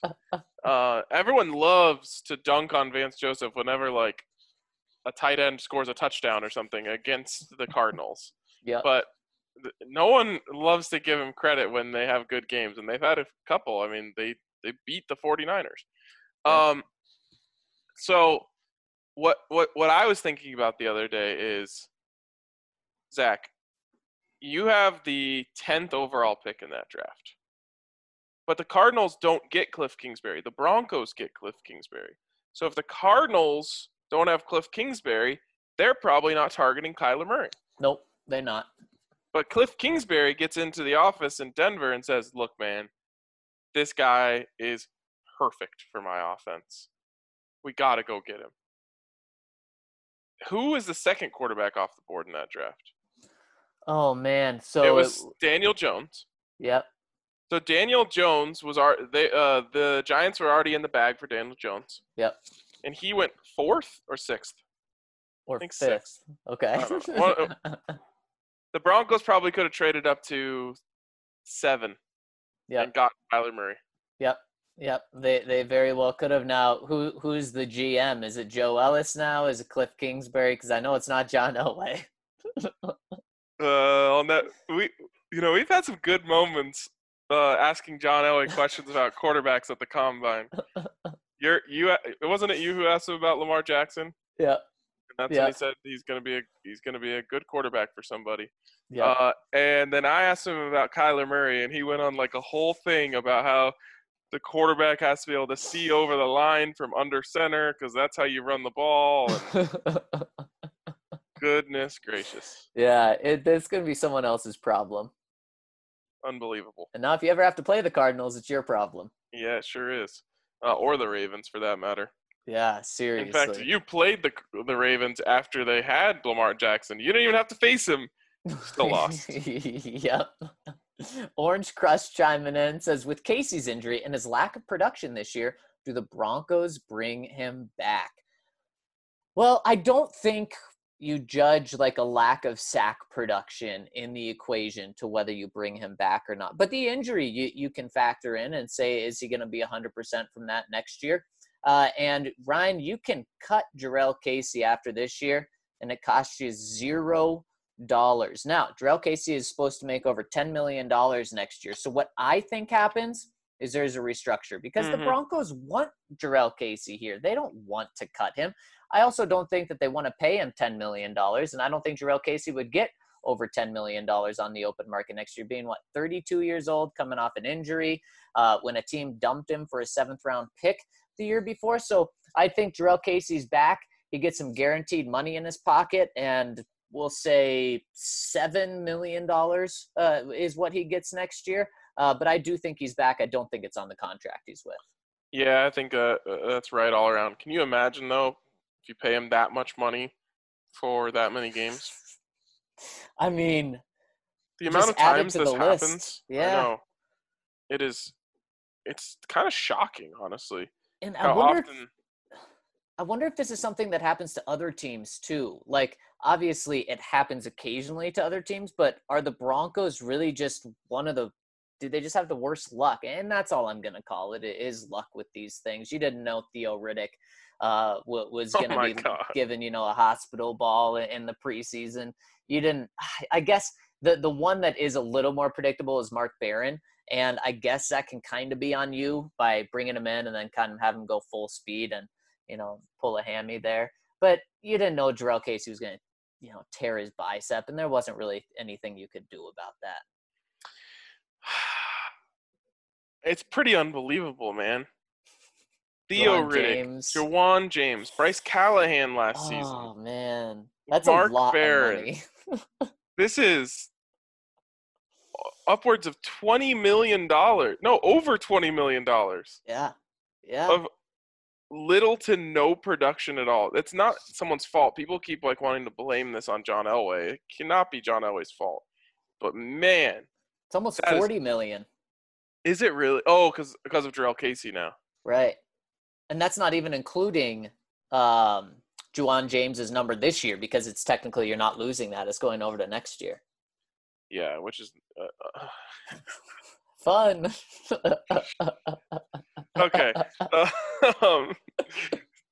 Uh, everyone loves to dunk on Vance Joseph whenever like a tight end scores a touchdown or something against the Cardinals. Yeah. But th- no one loves to give him credit when they have good games, and they've had a couple. I mean, they they beat the 49ers. Yeah. Um, so what what what I was thinking about the other day is Zac, you have the 10th overall pick in that draft. But the Cardinals don't get Kliff Kingsbury. The Broncos get Kliff Kingsbury. So if the Cardinals don't have Kliff Kingsbury, they're probably not targeting Kyler Murray. Nope, they're not. But Kliff Kingsbury gets into the office in Denver and says, Look, man, this guy is perfect for my offense. We got to go get him. Who is the second quarterback off the board in that draft? Oh man. So it was Daniel Jones. yep. So Daniel Jones was our they uh the Giants were already in the bag for Daniel Jones. Yep. And he went fourth or sixth. Or think fifth. sixth. Okay. I don't know. One- The Broncos probably could have traded up to seven Yeah. and got Kyler Murray. Yep. Yep. They they very well could have now. Who who's the GM? Is it Joe Ellis now? Is it Kliff Kingsbury? Because I know it's not John Elway. Uh, on that we you know we've had some good moments uh, asking John Elway questions about quarterbacks at the combine. You're you it wasn't it you who asked him about Lamar Jackson? Yep. And that's Yeah. when he said he's gonna be a he's gonna be a good quarterback for somebody. Yep. Uh, and then I asked him about Kyler Murray, and he went on like a whole thing about how the quarterback has to be able to see over the line from under center because that's how you run the ball. And goodness gracious, yeah. It, it's gonna be someone else's problem. unbelievable. And now, if you ever have to play the Cardinals, it's your problem. Yeah, it sure is. Uh, or the Ravens for that matter. Yeah. Seriously. In fact, you played the the Ravens after they had Lamar Jackson. You didn't even have to face him. Still lost. yep. Orange Crush chiming in says, with Casey's injury and his lack of production this year, do the Broncos bring him back? Well, I don't think you judge like a lack of sack production in the equation to whether you bring him back or not. But the injury you, you can factor in and say, is he going to be 100% from that next year? Uh, and Ryan, you can cut Jurrell Casey after this year, and it costs you zero dollars. Now, Jurrell Casey is supposed to make over ten million dollars next year. So what I think happens is there's a restructure because the Mhm. Broncos want Jurrell Casey here. They don't want to cut him. I also don't think that they want to pay him ten million dollars, and I don't think Jurrell Casey would get over ten million dollars on the open market next year, being what 32 years old, coming off an injury, uh, when a team dumped him for a seventh round pick the year before. So I think Jurrell Casey's back. He gets some guaranteed money in his pocket, and we'll say seven million dollars uh, is what he gets next year. Uh, but I do think he's back. I don't think it's on the contract he's with. Yeah, I think uh, uh, that's right all around. Can you imagine though, if you pay him that much money for that many games? I mean, The amount of times this list. happens, I Yeah. know. It is. It's kind of shocking, honestly. and I wonder. if- often? I wonder if this is something that happens to other teams too. Like, obviously, it happens occasionally to other teams, but are the Broncos really just one of the? Do they just have the worst luck? And that's all I'm gonna call it. It is luck with these things. You didn't know Theo Riddick uh, was Oh gonna my be God. given, you know, a hospital ball in the preseason. You didn't. I guess the the one that is a little more predictable is Mark Barron. And I guess that can kind of be on you by bringing him in and then kind of have him go full speed and you know, pull a hammy there. But you didn't know Jurrell Casey was going to, you know, tear his bicep, and there wasn't really anything you could do about that. It's pretty unbelievable, man. Theo Ja'Wuan Riddick, James. Ja'Wuan James, Bryce Callahan last Oh season. Oh man, that's Mark a lot Barron. of money. This is upwards of twenty million dollars. No, over twenty million dollars yeah, yeah. of little to no production at all. It's not someone's fault. People keep like wanting to blame this on John Elway. It cannot be John Elway's fault. But man, it's almost that is- forty million, is it really? Oh, because because of Jurrell Casey now. right? And that's not even including um, Ja'Wuan James's number this year because it's technically you're not losing that; it's going over to next year. Yeah, which is uh, uh, Fun. okay. Um,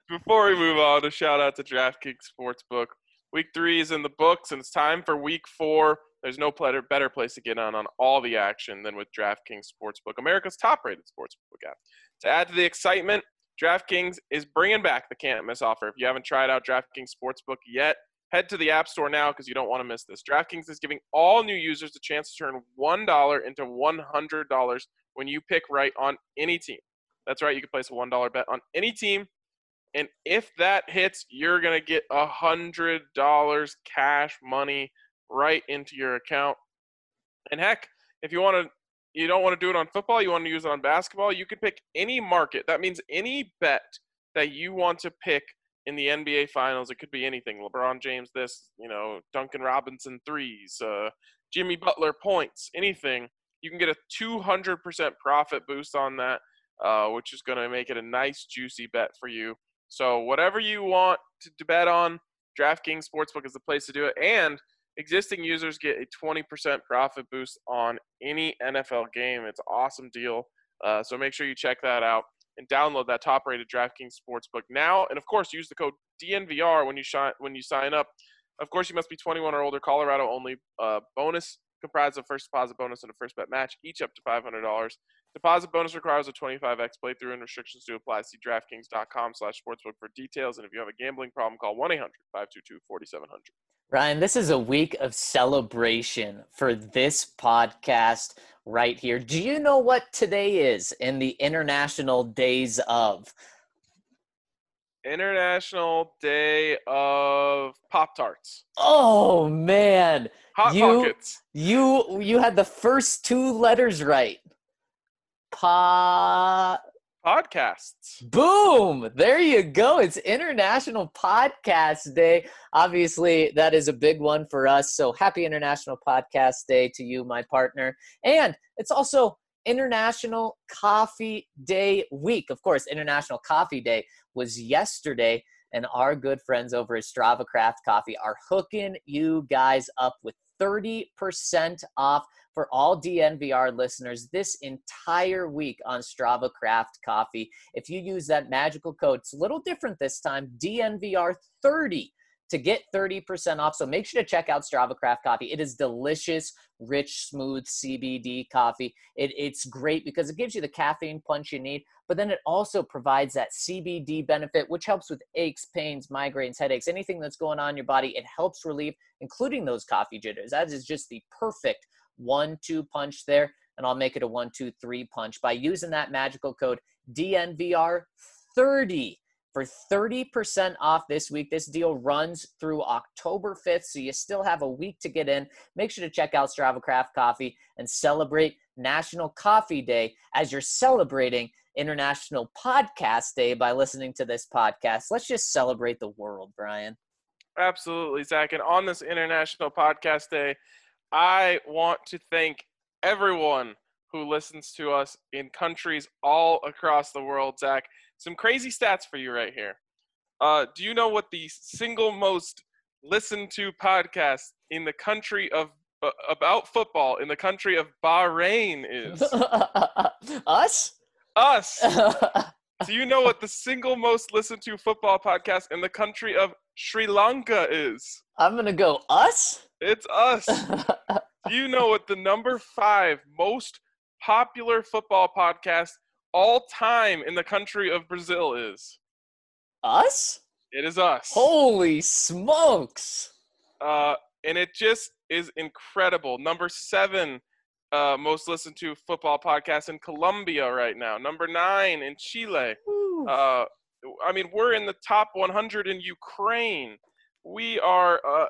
before we move on, a shout out to DraftKings Sportsbook. Week three is in the books, and it's time for week four. There's no better, better place to get on on all the action than with DraftKings Sportsbook, America's top-rated sportsbook app. To add to the excitement, DraftKings is bringing back the can't miss offer. If you haven't tried out DraftKings Sportsbook yet, head to the App Store now because you don't want to miss this. DraftKings is giving all new users a chance to turn $1 into $100 when you pick right on any team. That's right, you can place a $1 bet on any team. And if that hits, you're going to get $100 cash money right into your account. And heck, if you want to you don't want to do it on football, you want to use it on basketball, you can pick any market. That means any bet that you want to pick in the NBA finals. It could be anything. LeBron James this, you know, Duncan Robinson threes, uh, Jimmy Butler points, anything. You can get a 200% profit boost on that, uh, which is going to make it a nice, juicy bet for you. So, whatever you want to, to bet on, DraftKings Sportsbook is the place to do it. And existing users get a 20% profit boost on any NFL game. It's an awesome deal. Uh, so, make sure you check that out and download that top-rated DraftKings Sportsbook now. And of course, use the code DNVR when you when you sign up. Of course, you must be 21 or older. Colorado only. Uh, bonus comprised of first deposit bonus and a first bet match, each up to $500. Deposit bonus requires a 25x playthrough and restrictions do apply. See DraftKings.com slash sportsbook for details. And if you have a gambling problem, call 1-800-522-4700. Ryan, this is a week of celebration for this podcast right here. Do you know what today is in the International Days of? International Day of Pop-Tarts. Oh man, Hot You- Pockets. you you had the first two letters right. Pa Podcasts. Boom! There you go. It's International Podcast Day. Obviously, that is a big one for us. So happy International Podcast Day to you, my partner. And it's also International Coffee Day week. Of course, International Coffee Day was yesterday, and our good friends over at Strava Craft Coffee are hooking you guys up with 30% off for all DNVR listeners this entire week on Strava Craft Coffee. If you use that magical code, it's a little different this time, DNVR30 to get 30% off. So make sure to check out Strava Craft Coffee. It is delicious, rich, smooth CBD coffee. It, it's great because it gives you the caffeine punch you need, but then it also provides that CBD benefit, which helps with aches, pains, migraines, headaches, anything that's going on in your body. It helps relieve, including those coffee jitters. That is just the perfect one two punch there and i'll make it a one two three punch by using that magical code dnvr30 for 30% off this week. This deal runs through October 5th, so you still have a week to get in. Make sure to check out Strava Craft Coffee and celebrate National Coffee Day as you're celebrating International Podcast Day by listening to this podcast. Let's just celebrate the world, Ryan. Absolutely, Zac. And on this International Podcast Day, I want to thank everyone who listens to us in countries all across the world, Zac. Some crazy stats for you right here. Uh, do you know what the single most listened to podcast in the country of uh, about football in the country of Bahrain is? Us? Us. Do you know what the single most listened to football podcast in the country of Sri Lanka is? I'm going to go us? It's us. Do you know what the number five most popular football podcast all time in the country of Brazil is? us? It is us. Holy smokes. Uh, and it just is incredible. Number seven uh, most listened to football podcast in Colombia right now. Number nine in Chile. Uh, I mean, we're in the top 100 in Ukraine. We are uh,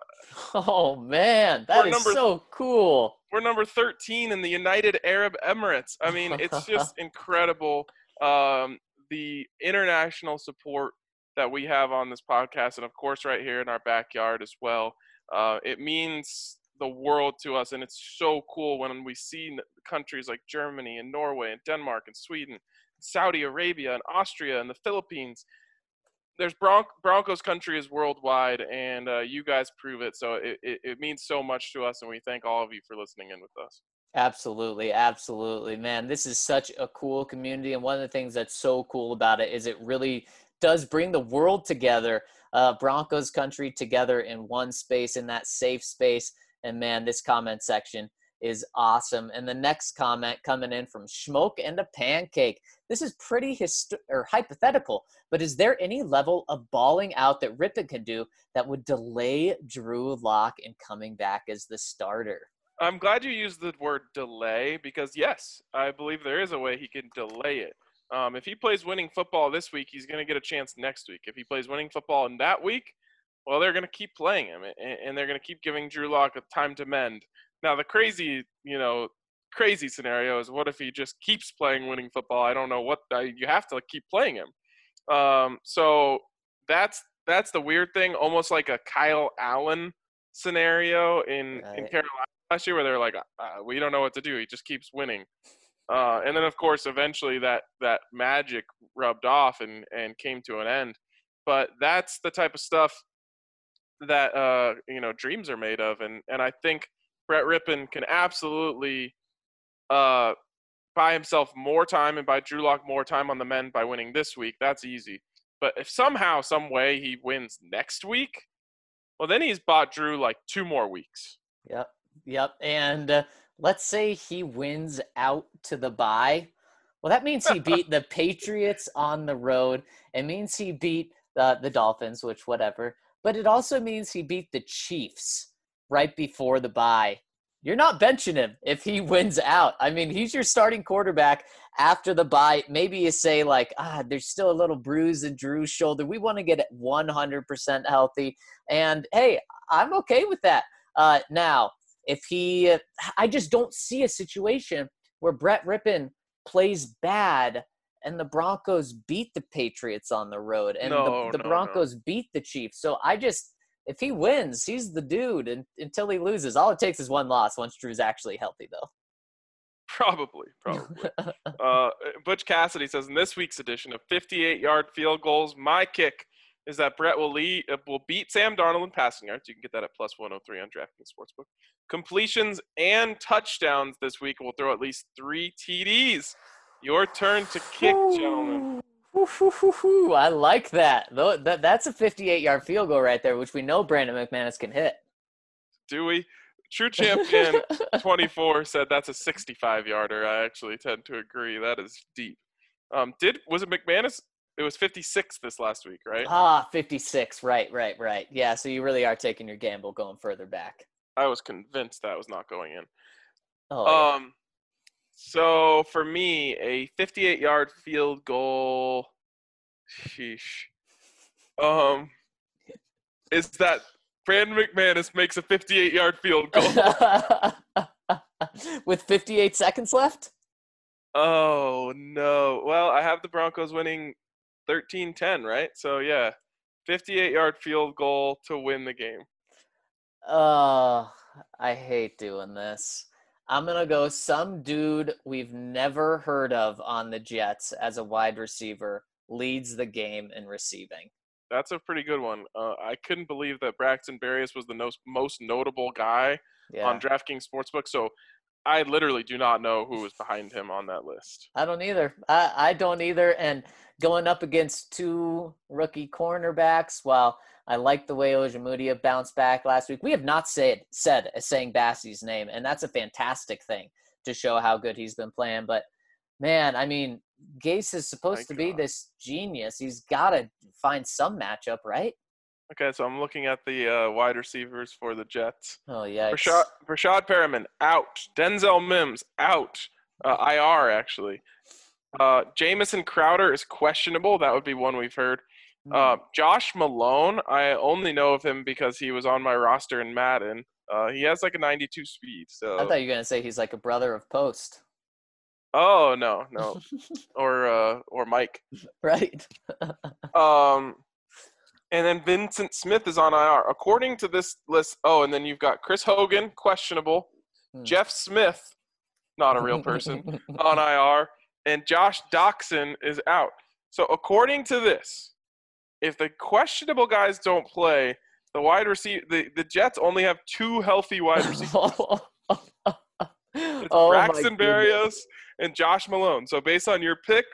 oh, man. that is so cool. We're number 13 in the United Arab Emirates. I mean, it's just incredible um, the international support that we have on this podcast, and of course, right here in our backyard as well. Uh, it means the world to us, and it's so cool when we see countries like Germany and Norway and Denmark and Sweden, Saudi Arabia and Austria and the Philippines. There's Bron- Broncos country is worldwide, and uh, you guys prove it. So it, it, it means so much to us, and we thank all of you for listening in with us. Absolutely, absolutely, man. This is such a cool community, and one of the things that's so cool about it is it really does bring the world together, uh, Broncos country together in one space, in that safe space. And man, this comment section is awesome. And the next comment coming in from Smoke and a Pancake. This is pretty hist- or hypothetical, but is there any level of balling out that Rypien can do that would delay Drew Lock in coming back as the starter? I'm glad you used the word delay because yes, I believe there is a way he can delay it. Um, if he plays winning football this week, he's going to get a chance next week. If he plays winning football in that week, well, they're going to keep playing him, and, and they're going to keep giving Drew Lock a time to mend. Now, the crazy, you know, crazy scenario is what if he just keeps playing winning football? I don't know what uh, you have to keep playing him. Um, so that's that's the weird thing, almost like a Kyle Allen scenario in in Carolina last year, where they're like, uh, we don't know what to do. He just keeps winning. Uh, and then, of course, eventually that that magic rubbed off and and came to an end. But that's the type of stuff that uh, you know dreams are made of, and and I think Brett Rypien can absolutely uh, buy himself more time and buy Drew Lock more time on the men by winning this week. That's easy. But if somehow, some way he wins next week, well, then he's bought Drew like two more weeks. Yep. Yep. And uh, let's say he wins out to the bye. Well, that means he beat the Patriots on the road. It means he beat uh, the Dolphins, which whatever. But it also means he beat the Chiefs right before the bye. You're not benching him if he wins out. I mean, he's your starting quarterback after the bye. Maybe you say like, ah, there's still a little bruise in Drew's shoulder. We want to get it 100% healthy. And hey, I'm okay with that. Uh, now, if he, I just don't see a situation where Brett Rypien plays bad and the Broncos beat the Patriots on the road and No, the, the no, no. Broncos beat the Chiefs. So I just, if he wins, he's the dude and, until he loses. All it takes is one loss once Drew's actually healthy, though. Probably, probably. uh, Butch Cassidy says in this week's edition of 58-yard field goals, my kick is that Brett will lead, uh, will beat Sam Darnold in passing yards. You can get that at plus 103 on DraftKings Sportsbook. Completions and touchdowns this week will throw at least three TDs. Your turn to kick, gentlemen. I like that. That that's a 58 yard field goal right there, which we know Brandon McManus can hit. Do we? True Champion 24 said that's a 65 yarder. I actually tend to agree. That is deep. Um, did was it McManus? It was 56 this last week, right? ah, 56. Right, right, right. Yeah, so you really are taking your gamble going further back. I was convinced that was not going in. Oh, yeah. So for me, a 58 yard field goal, sheesh. um, is that Brandon McManus makes a 58 yard field goal. With 58 seconds left? oh, no. Well, I have the Broncos winning 13 10, right? So, yeah, 58 yard field goal to win the game. Oh, I hate doing this. I'm going to go some dude we've never heard of on the Jets as a wide receiver leads the game in receiving. That's a pretty good one. Uh, I couldn't believe that Braxton Berrios was the most, most notable guy Yeah. on DraftKings Sportsbook. So, I literally do not know who was behind him on that list. I don't either. I, I don't either. And going up against two rookie cornerbacks, well, I like the way Ojemudia bounced back last week. We have not said said saying Bassey's name, and that's a fantastic thing to show how good he's been playing. But man, I mean, Gase is supposed My to be God. this genius. He's got to find some matchup, right? Okay, so I'm looking at the uh, wide receivers for the Jets. Oh yeah. Rashad, Rashad Perriman out. Denzel Mims out. Uh, IR actually. Uh, Jamison Crowder is questionable. That would be one we've heard. Uh, Josh Malone, I only know of him because he was on my roster in Madden. Uh, he has like a 92 speed. So. I thought you were gonna say he's like a brother of Post, oh no, no, or uh, or Mike. right? Um, and then Vyncint Smith is on IR. According to this list, oh, and then you've got Chris Hogan, questionable. Hmm. Jeff Smith, not a real person, on IR. And Josh Doctson is out. So according to this, if the questionable guys don't play, the wide receiver, the, the Jets only have two healthy wide receivers. It's oh Braxton. Berrios and Josh Malone. So based on your pick,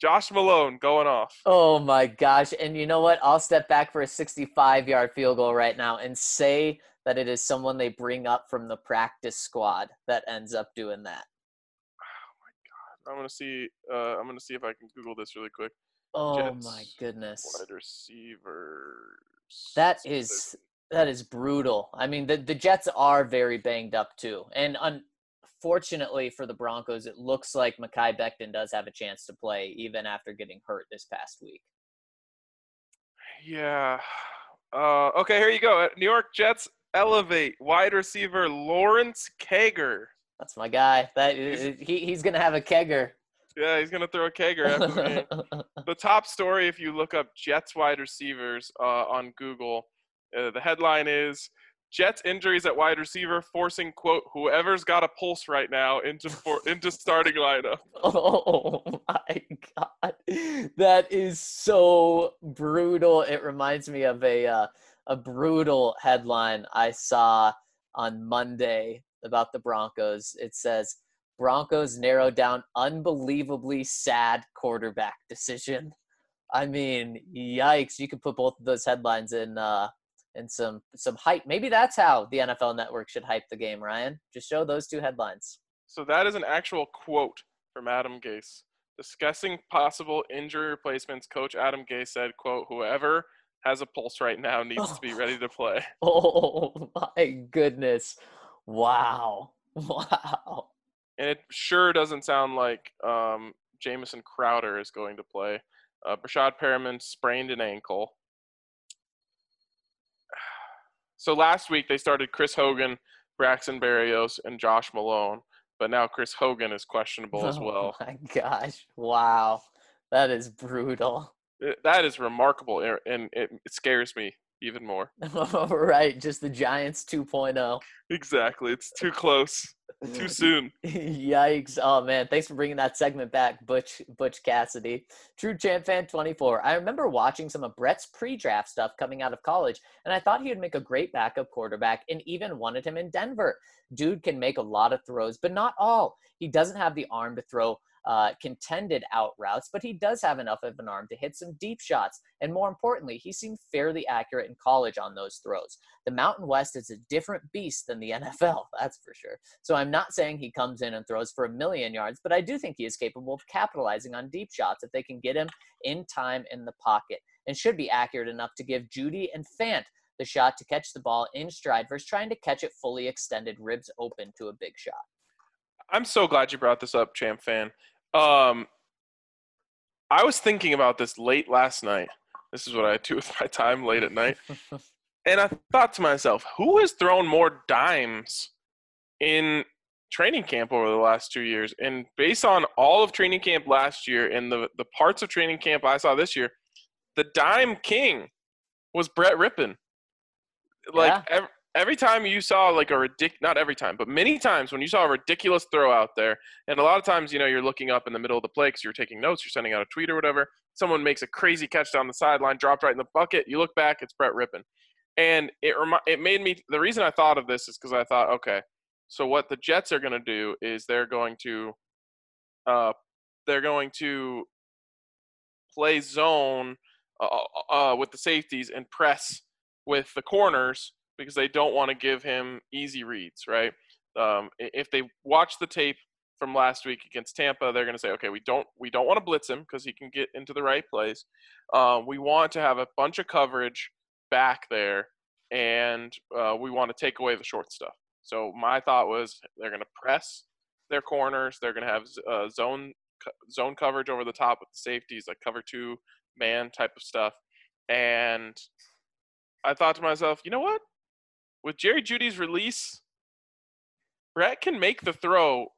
Josh Malone going off. Oh my gosh. And you know what? I'll step back for a 65 yard field goal right now and say that it is someone they bring up from the practice squad that ends up doing that. Oh my god. I'm gonna see. Uh, I'm gonna see if I can Google this really quick. Oh Jets my goodness. Wide receivers. That is that is brutal. I mean, the the Jets are very banged up too. And unfortunately for the Broncos, it looks like Mekhi Becton does have a chance to play even after getting hurt this past week. Yeah. Uh, okay, here you go. New York Jets elevate wide receiver Lawrence Cager. That's my guy. That He's- he, he's gonna have a kegger. Yeah, he's gonna throw a Kager after the the top story, if you look up Jets wide receivers uh, on Google, uh, the headline is Jets injuries at wide receiver forcing quote whoever's got a pulse right now into for, into starting lineup. Oh my god, that is so brutal. It reminds me of a uh, a brutal headline I saw on Monday about the Broncos. It says Broncos narrow down unbelievably sad quarterback decision. I mean, yikes! You could put both of those headlines in uh, in some some hype. Maybe that's how the NFL Network should hype the game. Ryan, just show those two headlines. So that is an actual quote from Adam Gase. Discussing possible injury replacements, Coach Adam Gase said, quote, whoever has a pulse right now needs to be ready to play. Oh my goodness. Wow. Wow. And it sure doesn't sound like um, Jamison Crowder is going to play. Uh, Breshad Perriman sprained an ankle. So last week they started Chris Hogan, Braxton Berrios, and Josh Malone. But now Chris Hogan is questionable as well. Oh my gosh. Wow. That is brutal. It- that is remarkable, and- and it, it scares me even more. right, Just the Giants oh. 2.0. Exactly, it's too close, too soon. Yikes. Oh man, thanks for bringing that segment back, Butch Butch Cassidy. True Champ Fan 24. I remember watching some of Brett's pre-draft stuff coming out of college, and I thought he would make a great backup quarterback and even wanted him in Denver. Dude can make a lot of throws, but not all. He doesn't have the arm to throw uh, contended out routes, but he does have enough of an arm to hit some deep shots. And more importantly, he seemed fairly accurate in college on those throws. The Mountain West is a different beast than the NFL, that's for sure. So I'm not saying he comes in and throws for a million yards, but I do think he is capable of capitalizing on deep shots if they can get him in time in the pocket and should be accurate enough to give Jeudy and Fant the shot to catch the ball in stride versus trying to catch it fully extended, ribs open to a big shot. I'm so glad you brought this up, champ fan. Um, I was thinking about this late last night. This is what I do with my time late at night. and I thought to myself, who has thrown more dimes in training camp over the last two years? And based on all of training camp last year and the, the parts of training camp I saw this year, the dime king was Brett Rypien. Like Yeah. ev- every time you saw like a ridic not every time, but many times when you saw a ridiculous throw out there, and a lot of times you know you're looking up in the middle of the play because you're taking notes, you're sending out a tweet or whatever. Someone makes a crazy catch down the sideline, dropped right in the bucket. You look back, it's Brett Rypien, and it remi- it made me. The reason I thought of this is because I thought, okay, so what the Jets are going to do is they're going to, uh, they're going to play zone uh, uh, with the safeties and press with the corners because they don't want to give him easy reads, right? Um, if they watch the tape from last week against Tampa, they're going to say, okay, we don't we don't want to blitz him because he can get into the right place. Um, we want to have a bunch of coverage back there, and uh, we want to take away the short stuff. So my thought was they're going to press their corners. They're going to have uh, zone zone coverage over the top with the safeties, like cover two man type of stuff. And I thought to myself, you know what? With Jerry Jeudy's release, Brett can make the throw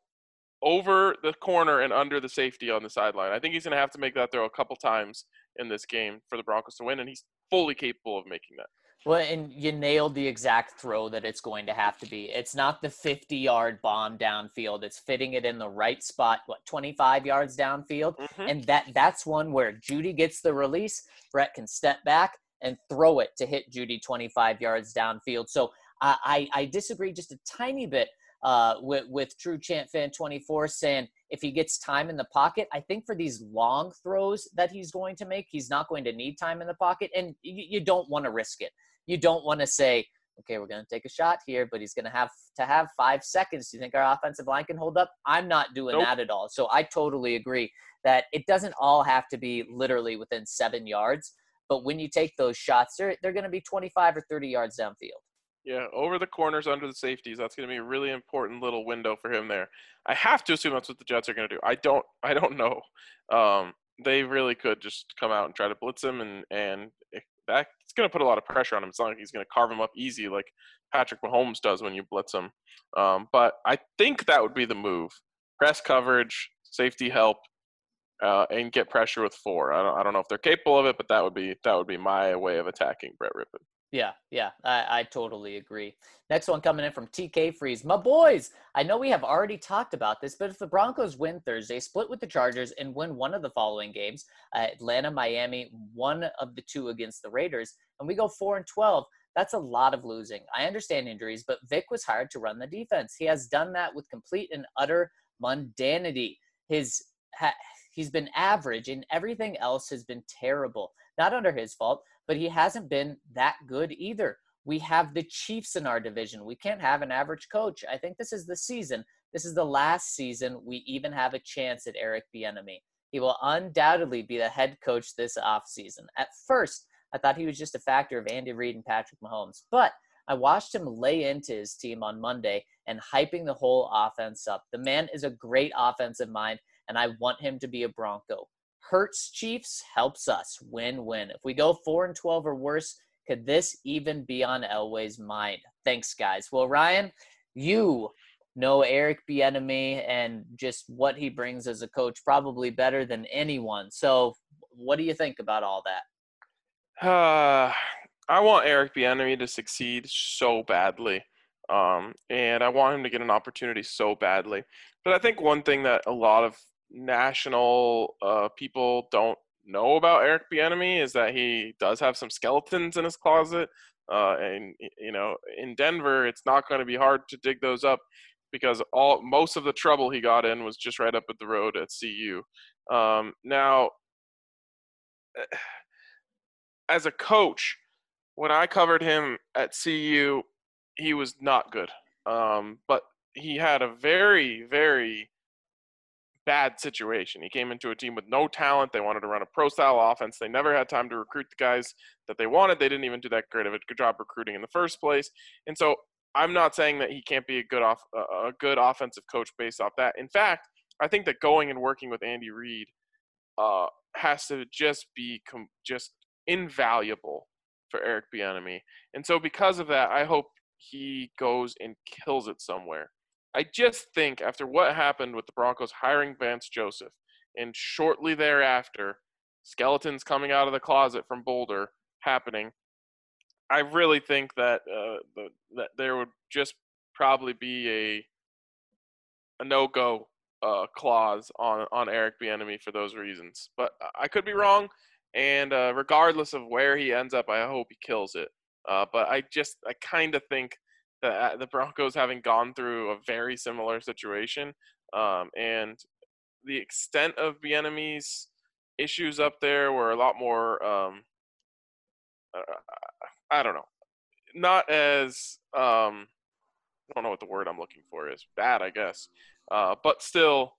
over the corner and under the safety on the sideline. I think he's going to have to make that throw a couple times in this game for the Broncos to win, and he's fully capable of making that. Well, and you nailed the exact throw that it's going to have to be. It's not the 50 yard bomb downfield. It's fitting it in the right spot, what, 25 yards downfield? Mhm. And that that's one where Jeudy gets the release. Brett can step back and throw it to hit Jeudy 25 yards downfield. So I, I, I disagree just a tiny bit uh, with, with True Chant Fan 24 saying if he gets time in the pocket, I think for these long throws that he's going to make, he's not going to need time in the pocket. And you, you don't want to risk it. You don't want to say, okay, we're going to take a shot here, but he's going to have to have five seconds. Do you think our offensive line can hold up? I'm not doing Nope. that at all. So I totally agree that it doesn't all have to be literally within seven yards. But when you take those shots, they're, they're going to be 25 or 30 yards downfield. Yeah, over the corners, under the safeties. That's going to be a really important little window for him there. I have to assume that's what the Jets are going to do. I don't. I don't know. Um, they really could just come out and try to blitz him, and and it, that's going to put a lot of pressure on him. It's not like he's going to carve him up easy like Patrick Mahomes does when you blitz him. Um, but I think that would be the move: press coverage, safety help, uh, and get pressure with four. I don't. I don't know if they're capable of it, but that would be that would be my way of attacking Brett Rypien. Yeah, yeah, I, I totally agree. Next one coming in from TK Freeze. My boys, I know we have already talked about this, but if the Broncos win Thursday, split with the Chargers, and win one of the following games, uh, Atlanta, Miami, one of the two against the Raiders, and we go 4 and 12, that's a lot of losing. I understand injuries, but Vic was hired to run the defense. He has done that with complete and utter mundanity. His he's been average, and everything else has been terrible. Not under his fault, but he hasn't been that good either. We have the Chiefs in our division. We can't have an average coach. I think this is the season. This is the last season we even have a chance at Eric Bieniemy. He will undoubtedly be the head coach this offseason. At first, I thought he was just a factor of Andy Reid and Patrick Mahomes, but I watched him lay into his team on Monday and hyping the whole offense up. The man is a great offensive mind, and I want him to be a Bronco. Hurts Chiefs helps us win win. If we go 4 and 12 or worse, could this even be on Elway's mind? Thanks, guys. Well, Ryan, you know Eric Bieniemy and just what he brings as a coach probably better than anyone. So, what do you think about all that? Uh, I want Eric Bieniemy to succeed so badly, um, and I want him to get an opportunity so badly. But I think one thing that a lot of national uh, people don't know about Eric Bieniemy is that he does have some skeletons in his closet. Uh, and you know, in Denver, it's not going to be hard to dig those up because all most of the trouble he got in was just right up at the road at CU. Um, now, as a coach, when I covered him at CU, he was not good. Um, but he had a very, very bad situation. He came into a team with no talent. They wanted to run a pro style offense. They never had time to recruit the guys that they wanted. They didn't even do that great of a good job recruiting in the first place. And so I'm not saying that he can't be a good off a good offensive coach based off that. In fact, I think that going and working with Andy Reid uh, has to just be com- just invaluable for Eric Bieniemy. And so because of that, I hope he goes and kills it somewhere. I just think after what happened with the Broncos hiring Vance Joseph, and shortly thereafter, skeletons coming out of the closet from Boulder happening, I really think that uh, the, that there would just probably be a a no go uh, clause on on Eric Bieniemy for those reasons. But I could be wrong, and uh, regardless of where he ends up, I hope he kills it. Uh, but I just I kind of think that uh, the Broncos having gone through a very similar situation, um, and the extent of Bieniemy's issues up there were a lot more. Um, uh, I don't know, not as um, I don't know what the word I'm looking for is. Bad, I guess. Uh, but still,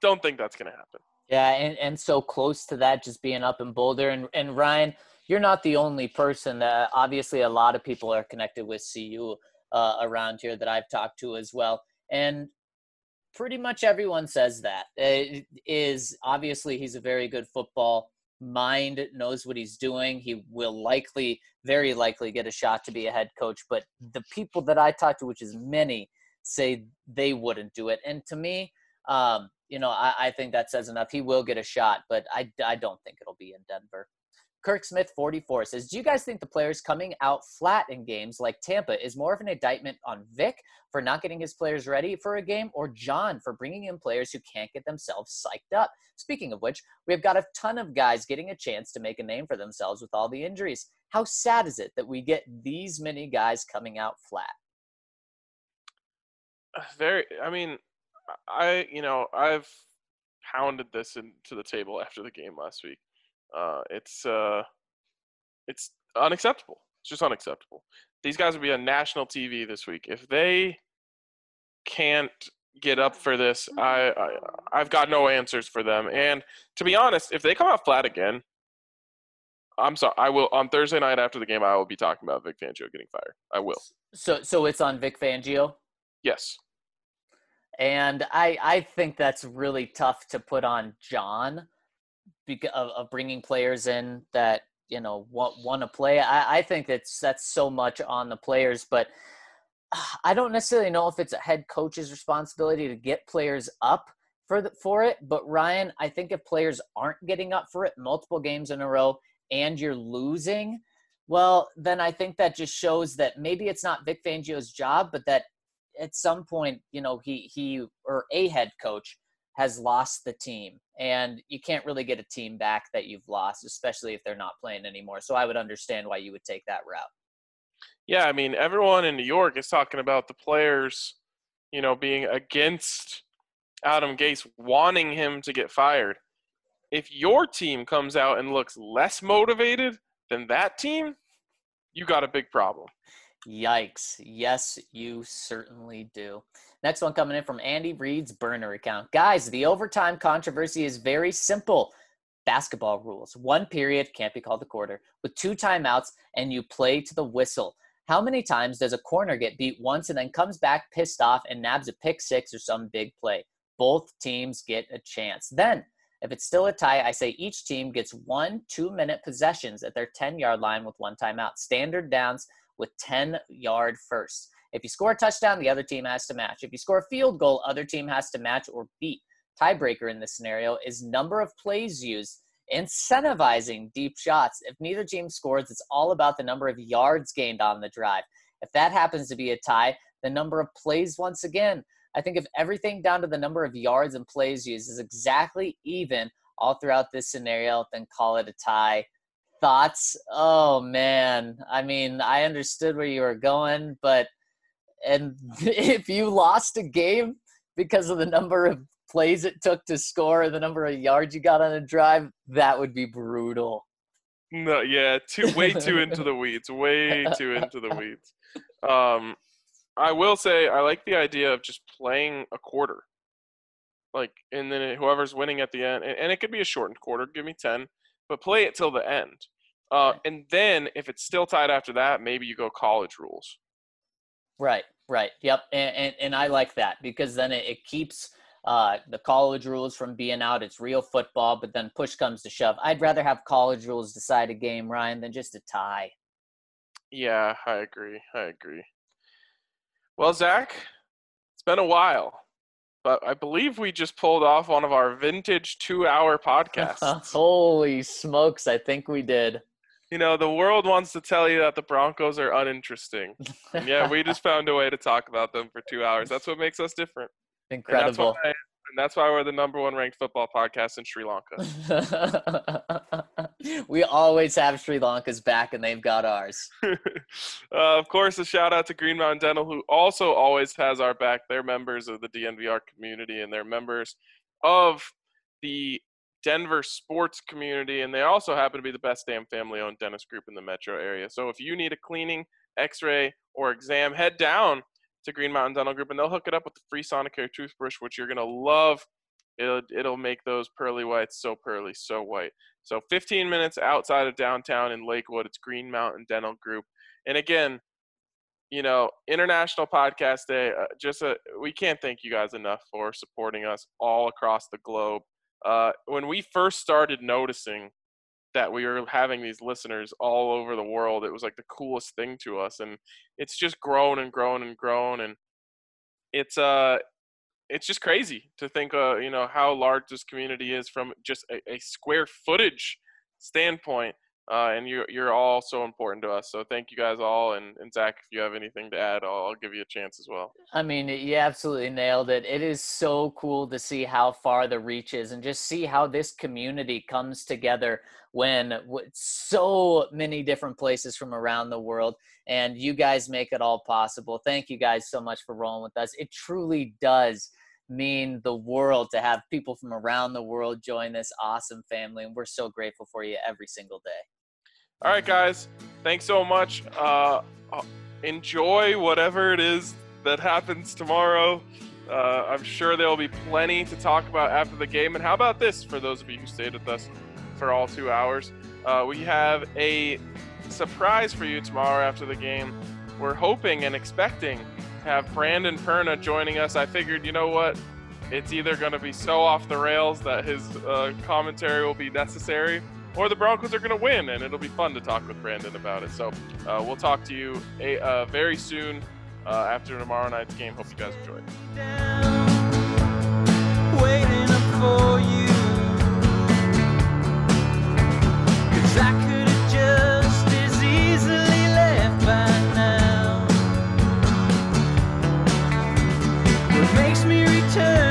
don't think that's going to happen. Yeah, and, and so close to that, just being up in Boulder. And, and Ryan, you're not the only person that obviously a lot of people are connected with CU uh, around here that I've talked to as well. And pretty much everyone says that. It is obviously he's a very good football mind, knows what he's doing. He will likely, very likely, get a shot to be a head coach. But the people that I talk to, which is many, say they wouldn't do it. And to me, um, you know, I, I, think that says enough. He will get a shot, but I, I don't think it'll be in Denver. Kirk Smith 44 says, Do you guys think the players coming out flat in games like Tampa is more of an indictment on Vic for not getting his players ready for a game or John for bringing in players who can't get themselves psyched up? Speaking of which, we have got a ton of guys getting a chance to make a name for themselves with all the injuries. How sad is it that we get these many guys coming out flat? very i mean i you know i've pounded this into the table after the game last week uh, it's uh, it's unacceptable it's just unacceptable these guys will be on national tv this week if they can't get up for this I, I i've got no answers for them and to be honest if they come out flat again I'm sorry. I will on Thursday night after the game. I will be talking about Vic Fangio getting fired. I will. So, so it's on Vic Fangio. Yes. And I I think that's really tough to put on John of, of bringing players in that you know want want to play. I I think that's that's so much on the players, but ah, I don't necessarily know if it's a head coach's responsibility to get players up for the, for it. But Ryan, I think if players aren't getting up for it multiple games in a row and you're losing, well, then I think that just shows that maybe it's not Vic Fangio's job, but that at some point, you know, he he or a head coach has lost the team, and you can't really get a team back that you've lost, especially if they're not playing anymore. So I would understand why you would take that route. Yeah, I mean, everyone in New York is talking about the players, you know, being against Adam Gase, wanting him to get fired. If your team comes out and looks less motivated than that team, you got a big problem. Yikes. Yes, you certainly do. Next one coming in from Andy Reid's burner account. Guys, the overtime controversy is very simple. Basketball rules. One period can't be called a quarter with two timeouts, and you play to the whistle. How many times does a corner get beat once and then comes back pissed off and nabs a pick six or some big play? Both teams get a chance. Then, if it's still a tie, I say each team gets one two minute possessions at their 10 yard line with one timeout. Standard downs with 10 yard first. If you score a touchdown, the other team has to match. If you score a field goal, other team has to match or beat. Tiebreaker in this scenario is number of plays used, incentivizing deep shots. If neither team scores, it's all about the number of yards gained on the drive. If that happens to be a tie, the number of plays once again. I think if everything down to the number of yards and plays used is exactly even all throughout this scenario, then call it a tie thoughts? Oh man, I mean, I understood where you were going, but and if you lost a game because of the number of plays it took to score, or the number of yards you got on a drive, that would be brutal. No, yeah, too way too into the weeds, way too into the weeds. Um, I will say I like the idea of just playing a quarter, like, and then whoever's winning at the end, and, and it could be a shortened quarter. Give me ten, but play it till the end. Uh, and then if it's still tied after that, maybe you go college rules. Right, right. Yep. And, and, and I like that because then it, it keeps uh, the college rules from being out. It's real football, but then push comes to shove. I'd rather have college rules decide a game, Ryan, than just a tie. Yeah, I agree. I agree. Well, Zac, it's been a while, but I believe we just pulled off one of our vintage two-hour podcasts. Holy smokes! I think we did. You know, the world wants to tell you that the Broncos are uninteresting. And yeah, we just found a way to talk about them for two hours. That's what makes us different. And that's Incredible. why, and that's why we're the number one ranked football podcast in Sri Lanka. we always have Sri Lanka's back, and they've got ours. uh, of course, a shout out to Green Mountain Dental, who also always has our back. They're members of the DNVR community and they're members of the Denver sports community. And they also happen to be the best damn family owned dentist group in the metro area. So if you need a cleaning, x ray, or exam, head down to Green Mountain Dental Group and they'll hook it up with the free Sonicare toothbrush, which you're going to love. It'll, it'll make those pearly whites so pearly, so white. So 15 minutes outside of downtown in Lakewood, it's Green Mountain Dental Group. And again, you know, International Podcast Day, uh, just a, we can't thank you guys enough for supporting us all across the globe. Uh, when we first started noticing that we were having these listeners all over the world, it was like the coolest thing to us, and it's just grown and grown and grown, and it's uh, it's just crazy to think, uh, you know, how large this community is from just a, a square footage standpoint. Uh, and you're you're all so important to us. So thank you guys all. And, and Zac, if you have anything to add, I'll, I'll give you a chance as well. I mean, you absolutely nailed it. It is so cool to see how far the reach is and just see how this community comes together when so many different places from around the world. And you guys make it all possible. Thank you guys so much for rolling with us. It truly does mean the world to have people from around the world join this awesome family. And we're so grateful for you every single day. All right, guys. Thanks so much. Uh, uh, enjoy whatever it is that happens tomorrow. Uh, I'm sure there will be plenty to talk about after the game. And how about this for those of you who stayed with us for all two hours? Uh, we have a surprise for you tomorrow after the game. We're hoping and expecting have Brandon Perna joining us. I figured, you know what? It's either going to be so off the rails that his uh, commentary will be necessary, or the Broncos are going to win, and it'll be fun to talk with Brandon about it. So uh, we'll talk to you a, uh, very soon uh, after tomorrow night's game. Hope you guys enjoy. to